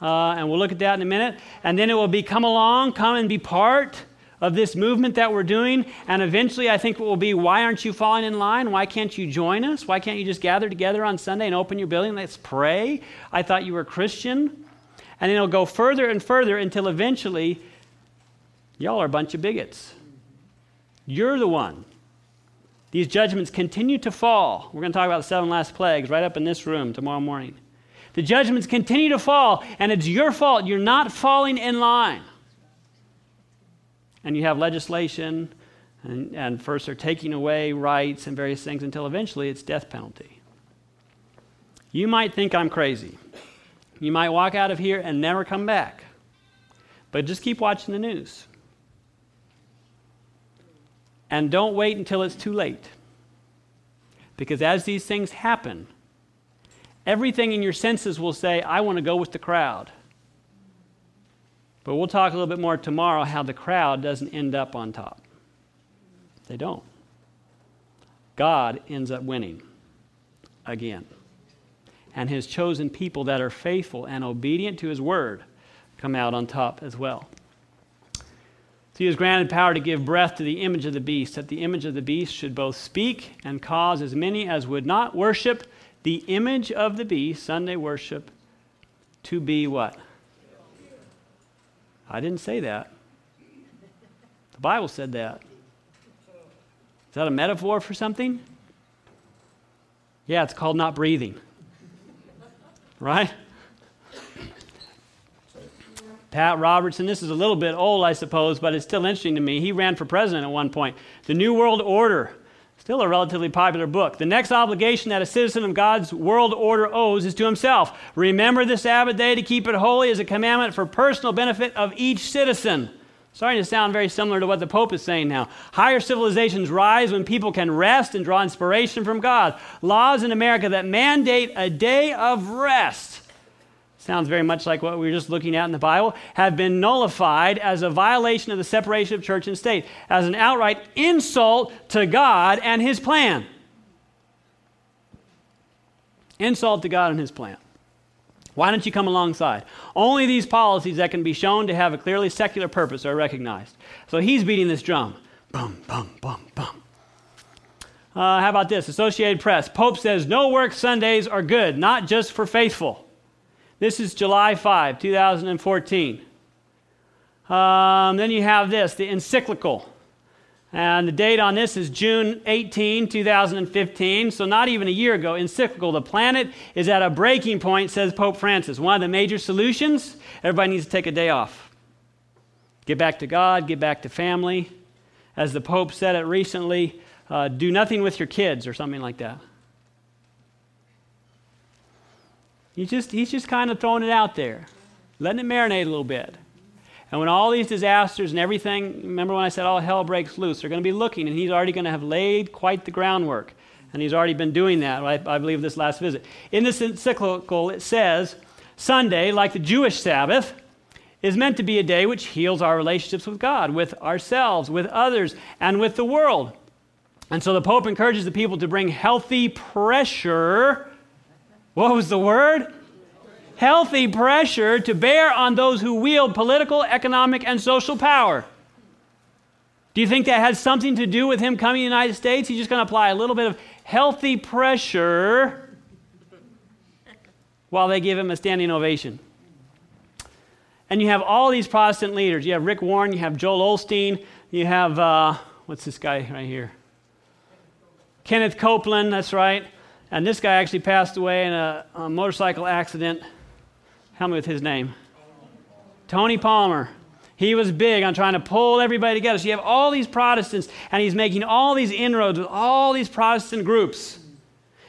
A: Uh, and we'll look at that in a minute. And then it will be come along, come and be part of this movement that we're doing. And eventually, I think it will be why aren't you falling in line? Why can't you join us? Why can't you just gather together on Sunday and open your building? Let's pray. I thought you were Christian. And then it'll go further and further until eventually, y'all are a bunch of bigots. You're the one. These judgments continue to fall. We're going to talk about the seven last plagues right up in this room tomorrow morning. The judgments continue to fall, and it's your fault. You're not falling in line and you have legislation And, and first they're taking away rights and various things until eventually it's death penalty. You might think I'm crazy. You might walk out of here and never come back. But just keep watching the news. And don't wait until it's too late. Because as these things happen, everything in your senses will say, I want to go with the crowd. But we'll talk a little bit more tomorrow how the crowd doesn't end up on top. They don't. God ends up winning again. And his chosen people that are faithful and obedient to his word come out on top as well. So he has granted power to give breath to the image of the beast, that the image of the beast should both speak and cause as many as would not worship the image of the beast, Sunday worship, to be what? I didn't say that. The Bible said that. Is that a metaphor for something? Yeah, it's called not breathing. Right? Pat Robertson, this is a little bit old, I suppose, but it's still interesting to me. He ran for president at one point. The New World Order, still a relatively popular book. The next obligation that a citizen of God's world order owes is to himself. Remember the Sabbath day to keep it holy as a commandment for personal benefit of each citizen. Starting to sound very similar to what the Pope is saying now. Higher civilizations rise when people can rest and draw inspiration from God. Laws in America that mandate a day of rest sounds very much like what we were just looking at in the Bible, have been nullified as a violation of the separation of church and state, as an outright insult to God and His plan. Insult to God and His plan. Why don't you come alongside? Only these policies that can be shown to have a clearly secular purpose are recognized. So he's beating this drum. Boom, boom, boom, boom. Uh, how about this? Associated Press. Pope says no work Sundays are good, not just for faithful. This is July 5, 2014. Um, then you have this, the encyclical. And the date on this is June 18, 2015, so not even a year ago. Encyclical, the planet is at a breaking point, says Pope Francis. One of the major solutions everybody needs to take a day off. Get back to God, get back to family. As the Pope said it recently, uh, do nothing with your kids or something like that. He's just, he's just kind of throwing it out there, letting it marinate a little bit. And when all these disasters and everything, remember when I said all hell breaks loose, they're going to be looking, and he's already going to have laid quite the groundwork. And he's already been doing that, I, I believe, this last visit. In this encyclical, it says Sunday, like the Jewish Sabbath, is meant to be a day which heals our relationships with God, with ourselves, with others, and with the world. And so the Pope encourages the people to bring healthy pressure what was the word? Healthy pressure to bear on those who wield political, economic, and social power. Do you think that has something to do with him coming to the United States? He's just going to apply a little bit of healthy pressure while they give him a standing ovation. And you have all these Protestant leaders. You have Rick Warren, you have Joel Osteen, you have, uh, what's this guy right here? Kenneth Copeland, that's right. And this guy actually passed away in a, a motorcycle accident. Help me with his name. Tony Palmer. He was big on trying to pull everybody together. So you have all these Protestants, and he's making all these inroads with all these Protestant groups.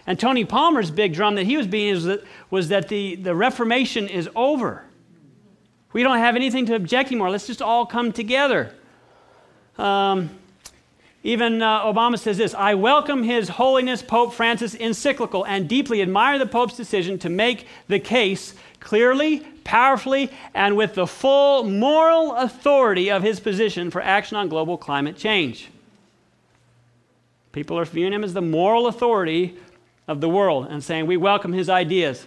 A: And Tony Palmer's big drum that he was beating was that, was that the, the Reformation is over. We don't have anything to object anymore. Let's just all come together. Um, even uh, Obama says this I welcome His Holiness Pope Francis encyclical and deeply admire the Pope's decision to make the case clearly, powerfully, and with the full moral authority of his position for action on global climate change. People are viewing him as the moral authority of the world and saying, We welcome his ideas.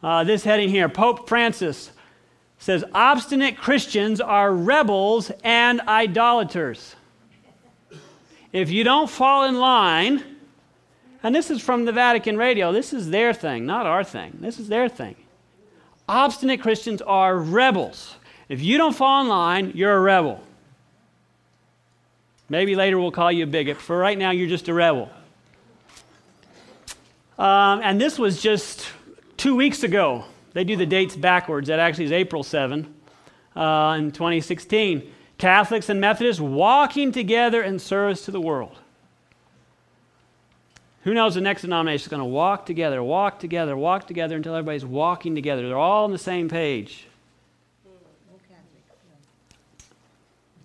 A: Uh, this heading here Pope Francis says, Obstinate Christians are rebels and idolaters. If you don't fall in line, and this is from the Vatican radio, this is their thing, not our thing. This is their thing. Obstinate Christians are rebels. If you don't fall in line, you're a rebel. Maybe later we'll call you a bigot. For right now, you're just a rebel. Um, and this was just two weeks ago. They do the dates backwards. That actually is April 7 uh, in 2016. Catholics and Methodists walking together in service to the world. Who knows the next denomination is going to walk together, walk together, walk together until everybody's walking together. They're all on the same page.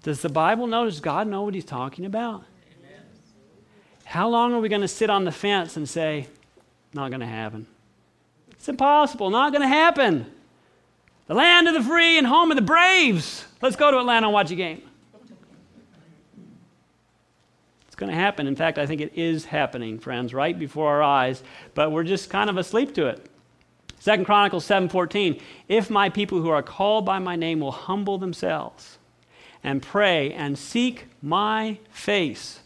A: Does the Bible know? Does God know what He's talking about? How long are we going to sit on the fence and say, not going to happen? It's impossible, not going to happen. The land of the free and home of the braves. Let's go to Atlanta and watch a game. It's going to happen. In fact, I think it is happening, friends, right before our eyes, but we're just kind of asleep to it. Second Chronicles 7:14, if my people who are called by my name will humble themselves and pray and seek my face.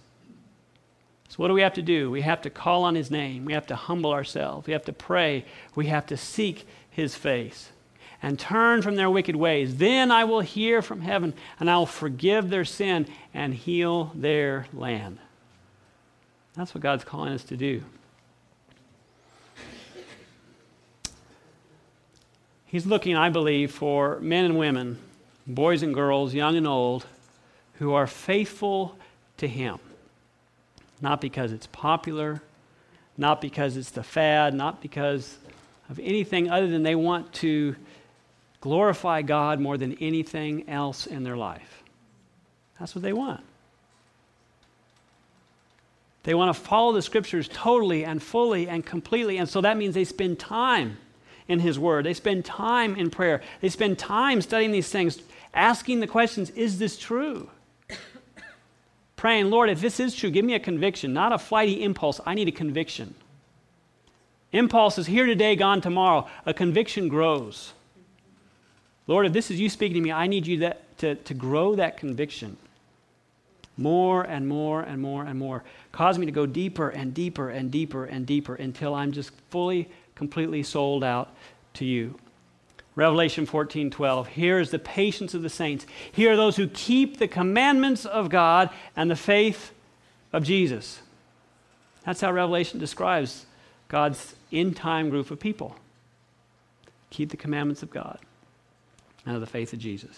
A: So what do we have to do? We have to call on his name. We have to humble ourselves. We have to pray. We have to seek his face and turn from their wicked ways. Then I will hear from heaven, and I will forgive their sin and heal their land. That's what God's calling us to do. He's looking, I believe, for men and women, boys and girls, young and old, who are faithful to Him. Not because it's popular, not because it's the fad, not because of anything other than they want to glorify God more than anything else in their life. That's what they want. They want to follow the scriptures totally and fully and completely. And so that means they spend time in His Word. They spend time in prayer. They spend time studying these things, asking the questions Is this true? Praying, Lord, if this is true, give me a conviction, not a flighty impulse. I need a conviction. Impulse is here today, gone tomorrow. A conviction grows. Lord, if this is you speaking to me, I need you that, to, to grow that conviction more and more and more and more. Cause me to go deeper and deeper and deeper and deeper until I'm just fully, completely sold out to you. Revelation 14 12. Here is the patience of the saints. Here are those who keep the commandments of God and the faith of Jesus. That's how Revelation describes God's in time group of people. Keep the commandments of God and of the faith of Jesus.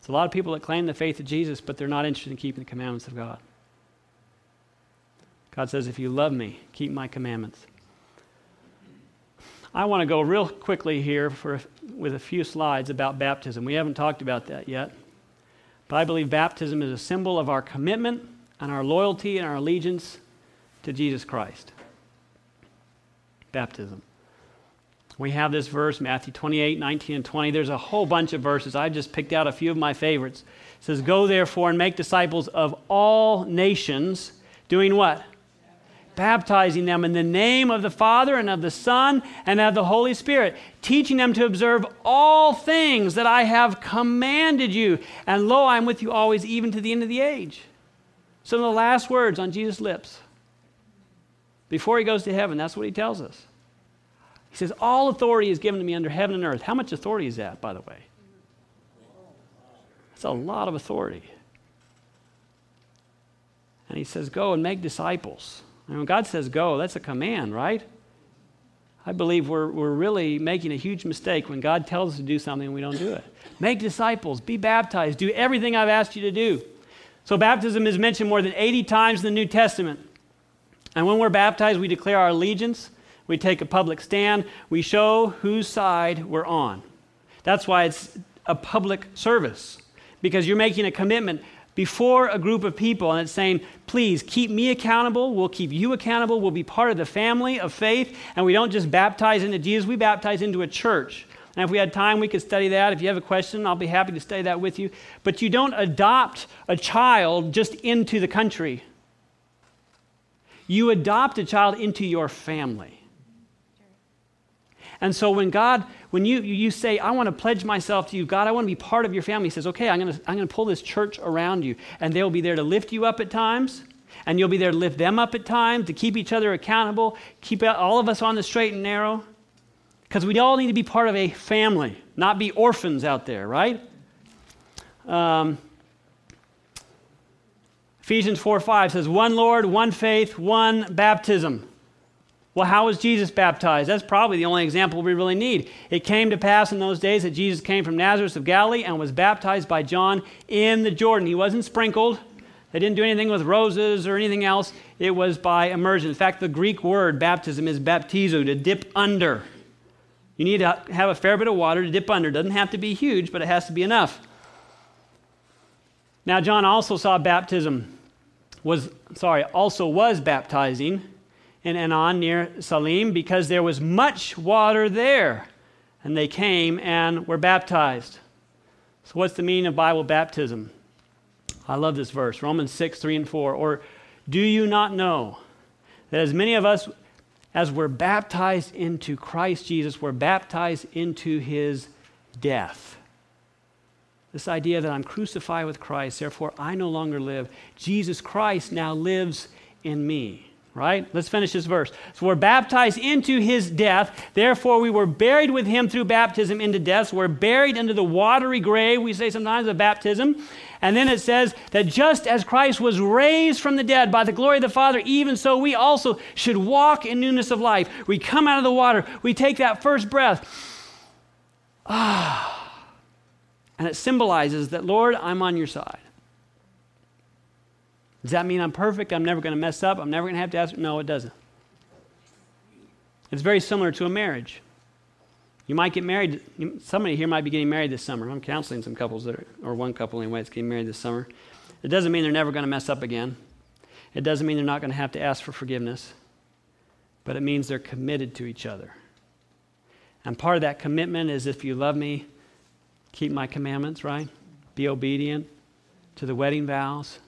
A: It's a lot of people that claim the faith of Jesus, but they're not interested in keeping the commandments of God. God says, If you love me, keep my commandments. I want to go real quickly here for, with a few slides about baptism. We haven't talked about that yet. But I believe baptism is a symbol of our commitment and our loyalty and our allegiance to Jesus Christ. Baptism. We have this verse, Matthew 28, 19, and 20. There's a whole bunch of verses. I just picked out a few of my favorites. It says, Go therefore and make disciples of all nations, doing what? Baptizing them in the name of the Father and of the Son and of the Holy Spirit, teaching them to observe all things that I have commanded you. And lo, I am with you always, even to the end of the age. Some of the last words on Jesus' lips before he goes to heaven. That's what he tells us. He says, All authority is given to me under heaven and earth. How much authority is that, by the way? That's a lot of authority. And he says, Go and make disciples. And when God says go, that's a command, right? I believe we're, we're really making a huge mistake when God tells us to do something and we don't do it. Make disciples, be baptized, do everything I've asked you to do. So, baptism is mentioned more than 80 times in the New Testament. And when we're baptized, we declare our allegiance we take a public stand, we show whose side we're on. That's why it's a public service, because you're making a commitment before a group of people and it's saying, please keep me accountable, we'll keep you accountable, we'll be part of the family of faith, and we don't just baptize into Jesus, we baptize into a church. And if we had time, we could study that. If you have a question, I'll be happy to study that with you. But you don't adopt a child just into the country. You adopt a child into your family. And so when God, when you, you say, I want to pledge myself to you, God, I want to be part of your family, He says, okay, I'm going to, I'm going to pull this church around you. And they'll be there to lift you up at times, and you'll be there to lift them up at times, to keep each other accountable, keep all of us on the straight and narrow. Because we all need to be part of a family, not be orphans out there, right? Um, Ephesians 4 5 says, one Lord, one faith, one baptism. Well, how was Jesus baptized? That's probably the only example we really need. It came to pass in those days that Jesus came from Nazareth of Galilee and was baptized by John in the Jordan. He wasn't sprinkled. They didn't do anything with roses or anything else. It was by immersion. In fact, the Greek word baptism is baptizo, to dip under. You need to have a fair bit of water to dip under. It doesn't have to be huge, but it has to be enough. Now, John also saw baptism, was, sorry, also was baptizing in Aenon near Salim because there was much water there. And they came and were baptized. So, what's the meaning of Bible baptism? I love this verse Romans 6, 3 and 4. Or do you not know that as many of us as were baptized into Christ Jesus were baptized into his death? This idea that I'm crucified with Christ, therefore I no longer live. Jesus Christ now lives in me right? Let's finish this verse. So we're baptized into his death. Therefore, we were buried with him through baptism into death. So we're buried into the watery grave, we say sometimes, of baptism. And then it says that just as Christ was raised from the dead by the glory of the Father, even so we also should walk in newness of life. We come out of the water, we take that first breath. Ah. And it symbolizes that, Lord, I'm on your side. Does that mean I'm perfect? I'm never going to mess up? I'm never going to have to ask? No, it doesn't. It's very similar to a marriage. You might get married. Somebody here might be getting married this summer. I'm counseling some couples that are, or one couple anyway, that's getting married this summer. It doesn't mean they're never going to mess up again. It doesn't mean they're not going to have to ask for forgiveness. But it means they're committed to each other. And part of that commitment is if you love me, keep my commandments, right? Be obedient to the wedding vows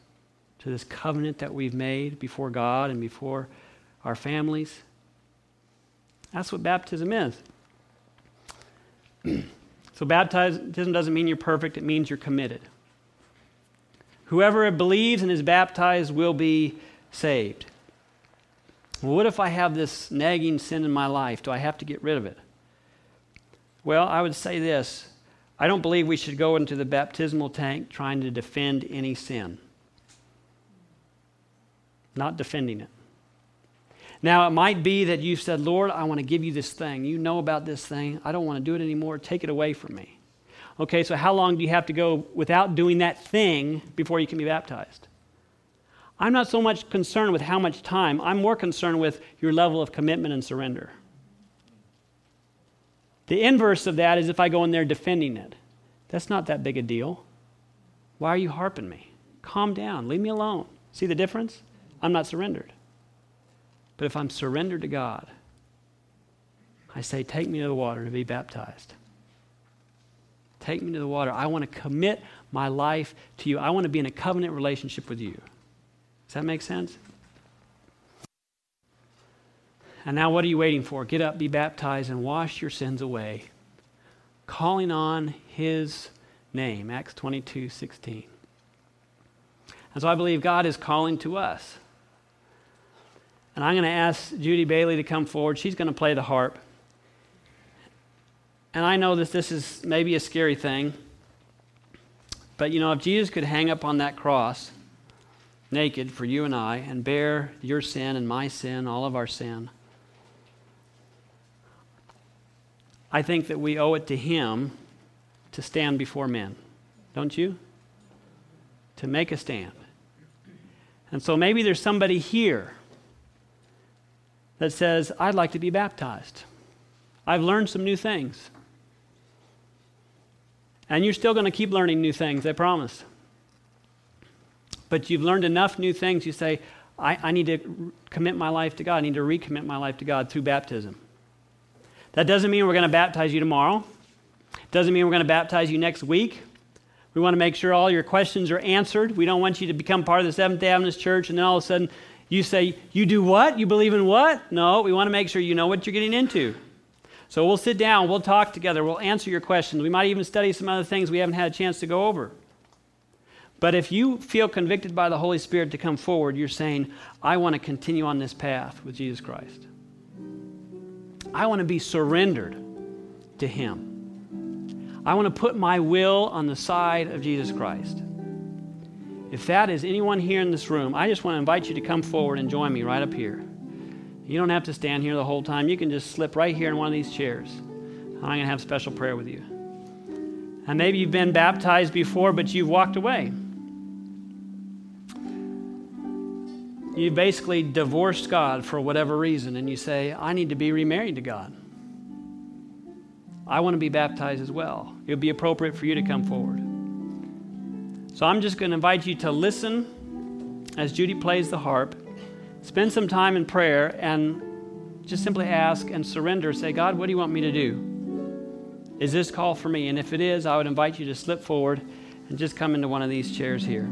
A: to this covenant that we've made before God and before our families. That's what baptism is. so, baptism doesn't mean you're perfect, it means you're committed. Whoever believes and is baptized will be saved. Well, what if I have this nagging sin in my life? Do I have to get rid of it? Well, I would say this I don't believe we should go into the baptismal tank trying to defend any sin not defending it. Now, it might be that you said, Lord, I want to give you this thing. You know about this thing. I don't want to do it anymore. Take it away from me. Okay, so how long do you have to go without doing that thing before you can be baptized? I'm not so much concerned with how much time, I'm more concerned with your level of commitment and surrender. The inverse of that is if I go in there defending it. That's not that big a deal. Why are you harping me? Calm down. Leave me alone. See the difference? I'm not surrendered. But if I'm surrendered to God, I say, Take me to the water to be baptized. Take me to the water. I want to commit my life to you. I want to be in a covenant relationship with you. Does that make sense? And now, what are you waiting for? Get up, be baptized, and wash your sins away, calling on his name. Acts 22 16. And so I believe God is calling to us. And I'm going to ask Judy Bailey to come forward. She's going to play the harp. And I know that this is maybe a scary thing. But you know, if Jesus could hang up on that cross naked for you and I and bear your sin and my sin, all of our sin, I think that we owe it to him to stand before men. Don't you? To make a stand. And so maybe there's somebody here that says, I'd like to be baptized. I've learned some new things. And you're still going to keep learning new things, I promise. But you've learned enough new things, you say, I, I need to commit my life to God. I need to recommit my life to God through baptism. That doesn't mean we're going to baptize you tomorrow. Doesn't mean we're going to baptize you next week. We want to make sure all your questions are answered. We don't want you to become part of the Seventh day Adventist Church and then all of a sudden you say, You do what? You believe in what? No, we want to make sure you know what you're getting into. So we'll sit down, we'll talk together, we'll answer your questions. We might even study some other things we haven't had a chance to go over. But if you feel convicted by the Holy Spirit to come forward, you're saying, I want to continue on this path with Jesus Christ. I want to be surrendered to Him. I want to put my will on the side of Jesus Christ. If that is anyone here in this room, I just want to invite you to come forward and join me right up here. You don't have to stand here the whole time. You can just slip right here in one of these chairs. I'm going to have special prayer with you. And maybe you've been baptized before, but you've walked away. You basically divorced God for whatever reason, and you say, I need to be remarried to God. I want to be baptized as well. It would be appropriate for you to come forward. So I'm just going to invite you to listen as Judy plays the harp, spend some time in prayer, and just simply ask and surrender. Say, God, what do you want me to do? Is this call for me? And if it is, I would invite you to slip forward and just come into one of these chairs here.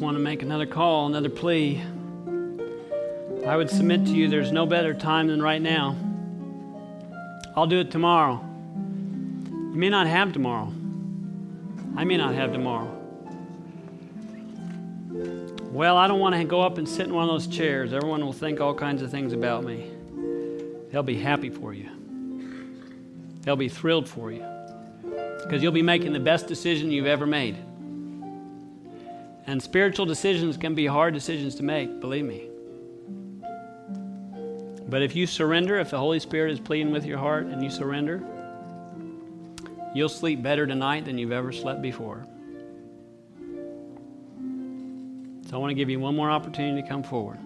A: Want to make another call, another plea. I would submit to you there's no better time than right now. I'll do it tomorrow. You may not have tomorrow. I may not have tomorrow. Well, I don't want to go up and sit in one of those chairs. Everyone will think all kinds of things about me. They'll be happy for you, they'll be thrilled for you because you'll be making the best decision you've ever made. And spiritual decisions can be hard decisions to make, believe me. But if you surrender, if the Holy Spirit is pleading with your heart and you surrender, you'll sleep better tonight than you've ever slept before. So I want to give you one more opportunity to come forward.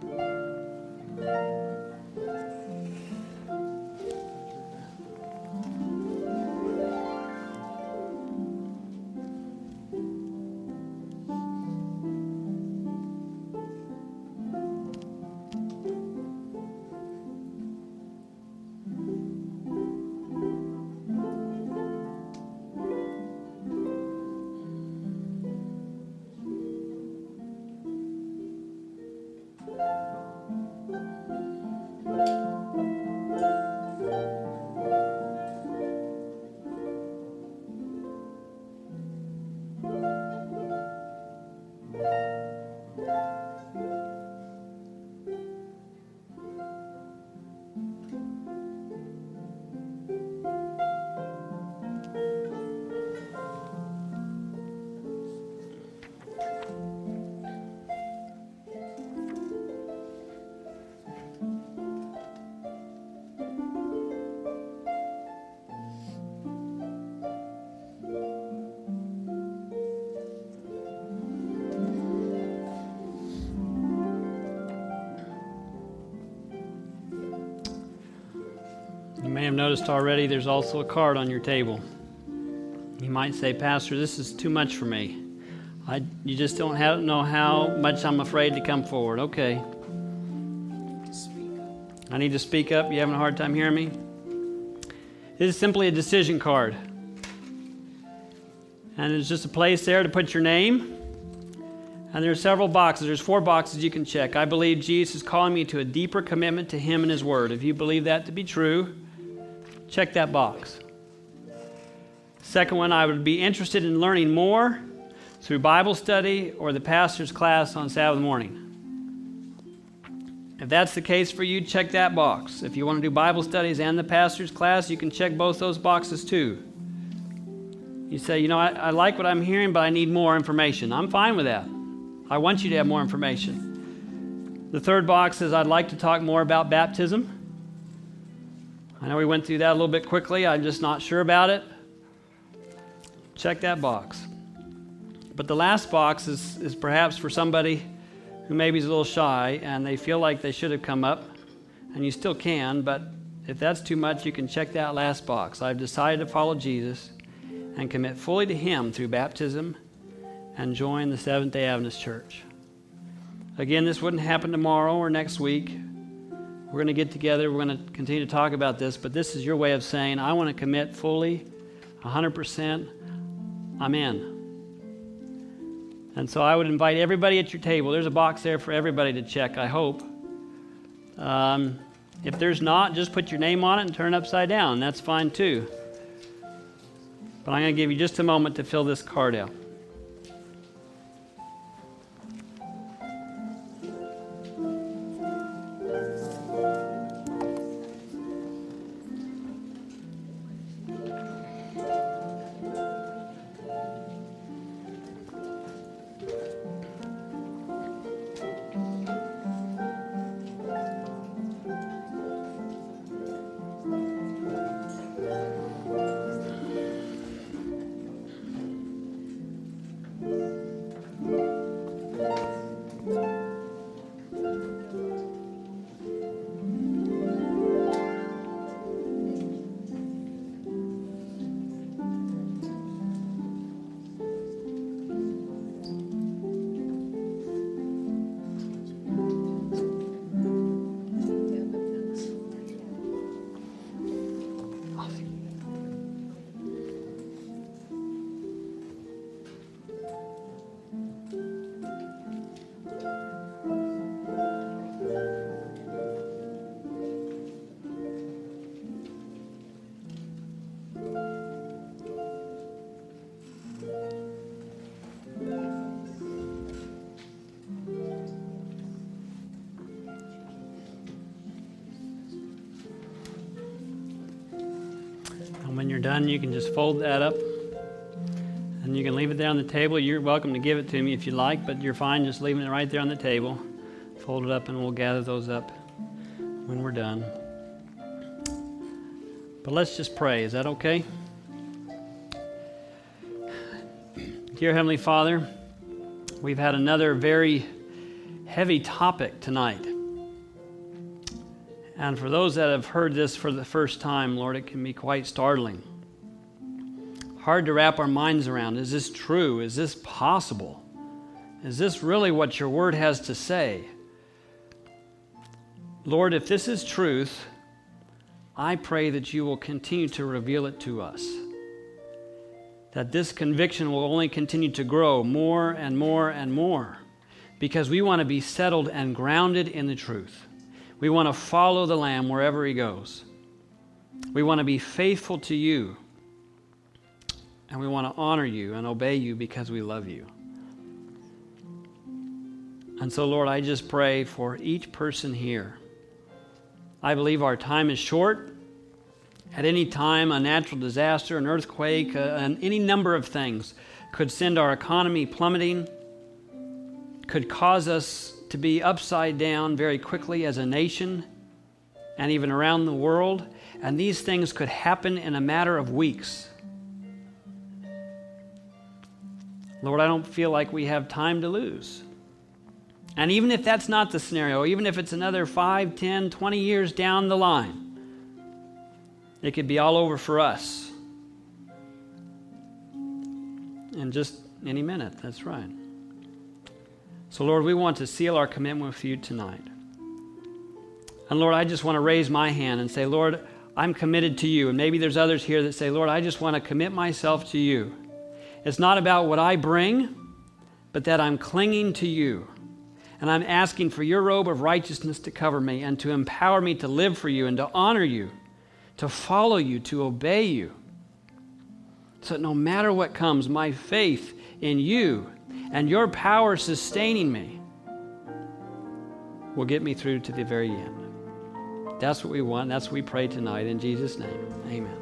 A: Have noticed already there's also a card on your table. You might say, Pastor, this is too much for me. I, you just don't have, know how much I'm afraid to come forward. Okay. I need to speak up. You having a hard time hearing me? This is simply a decision card. And it's just a place there to put your name. And there are several boxes. There's four boxes you can check. I believe Jesus is calling me to a deeper commitment to Him and His Word. If you believe that to be true, check that box. Second one, I would be interested in learning more through Bible study or the pastor's class on Sabbath morning. If that's the case for you, check that box. If you want to do Bible studies and the pastor's class, you can check both those boxes too. You say, you know, I, I like what I'm hearing, but I need more information. I'm fine with that. I want you to have more information. The third box is I'd like to talk more about baptism. I know we went through that a little bit quickly. I'm just not sure about it. Check that box. But the last box is, is perhaps for somebody who maybe is a little shy and they feel like they should have come up, and you still can, but if that's too much, you can check that last box. I've decided to follow Jesus and commit fully to Him through baptism and join the Seventh day Adventist Church. Again, this wouldn't happen tomorrow or next week. We're going to get together, we're going to continue to talk about this, but this is your way of saying, I want to commit fully, 100%. I'm in. And so I would invite everybody at your table. There's a box there for everybody to check, I hope. Um, if there's not, just put your name on it and turn it upside down. That's fine too. But I'm going to give you just a moment to fill this card out. Done, you can just fold that up and you can leave it there on the table. You're welcome to give it to me if you like, but you're fine just leaving it right there on the table. Fold it up and we'll gather those up when we're done. But let's just pray. Is that okay? Dear Heavenly Father, we've had another very heavy topic tonight. And for those that have heard this for the first time, Lord, it can be quite startling hard to wrap our minds around. Is this true? Is this possible? Is this really what your word has to say? Lord, if this is truth, I pray that you will continue to reveal it to us. That this conviction will only continue to grow more and more and more because we want to be settled and grounded in the truth. We want to follow the Lamb wherever he goes. We want to be faithful to you and we want to honor you and obey you because we love you. And so, Lord, I just pray for each person here. I believe our time is short. At any time, a natural disaster, an earthquake, uh, and any number of things could send our economy plummeting, could cause us to be upside down very quickly as a nation and even around the world. And these things could happen in a matter of weeks. Lord, I don't feel like we have time to lose. And even if that's not the scenario, even if it's another 5, 10, 20 years down the line, it could be all over for us. In just any minute, that's right. So, Lord, we want to seal our commitment with you tonight. And Lord, I just want to raise my hand and say, Lord, I'm committed to you. And maybe there's others here that say, Lord, I just want to commit myself to you. It's not about what I bring, but that I'm clinging to you. And I'm asking for your robe of righteousness to cover me and to empower me to live for you and to honor you, to follow you, to obey you. So that no matter what comes, my faith in you and your power sustaining me will get me through to the very end. That's what we want. That's what we pray tonight. In Jesus' name, amen.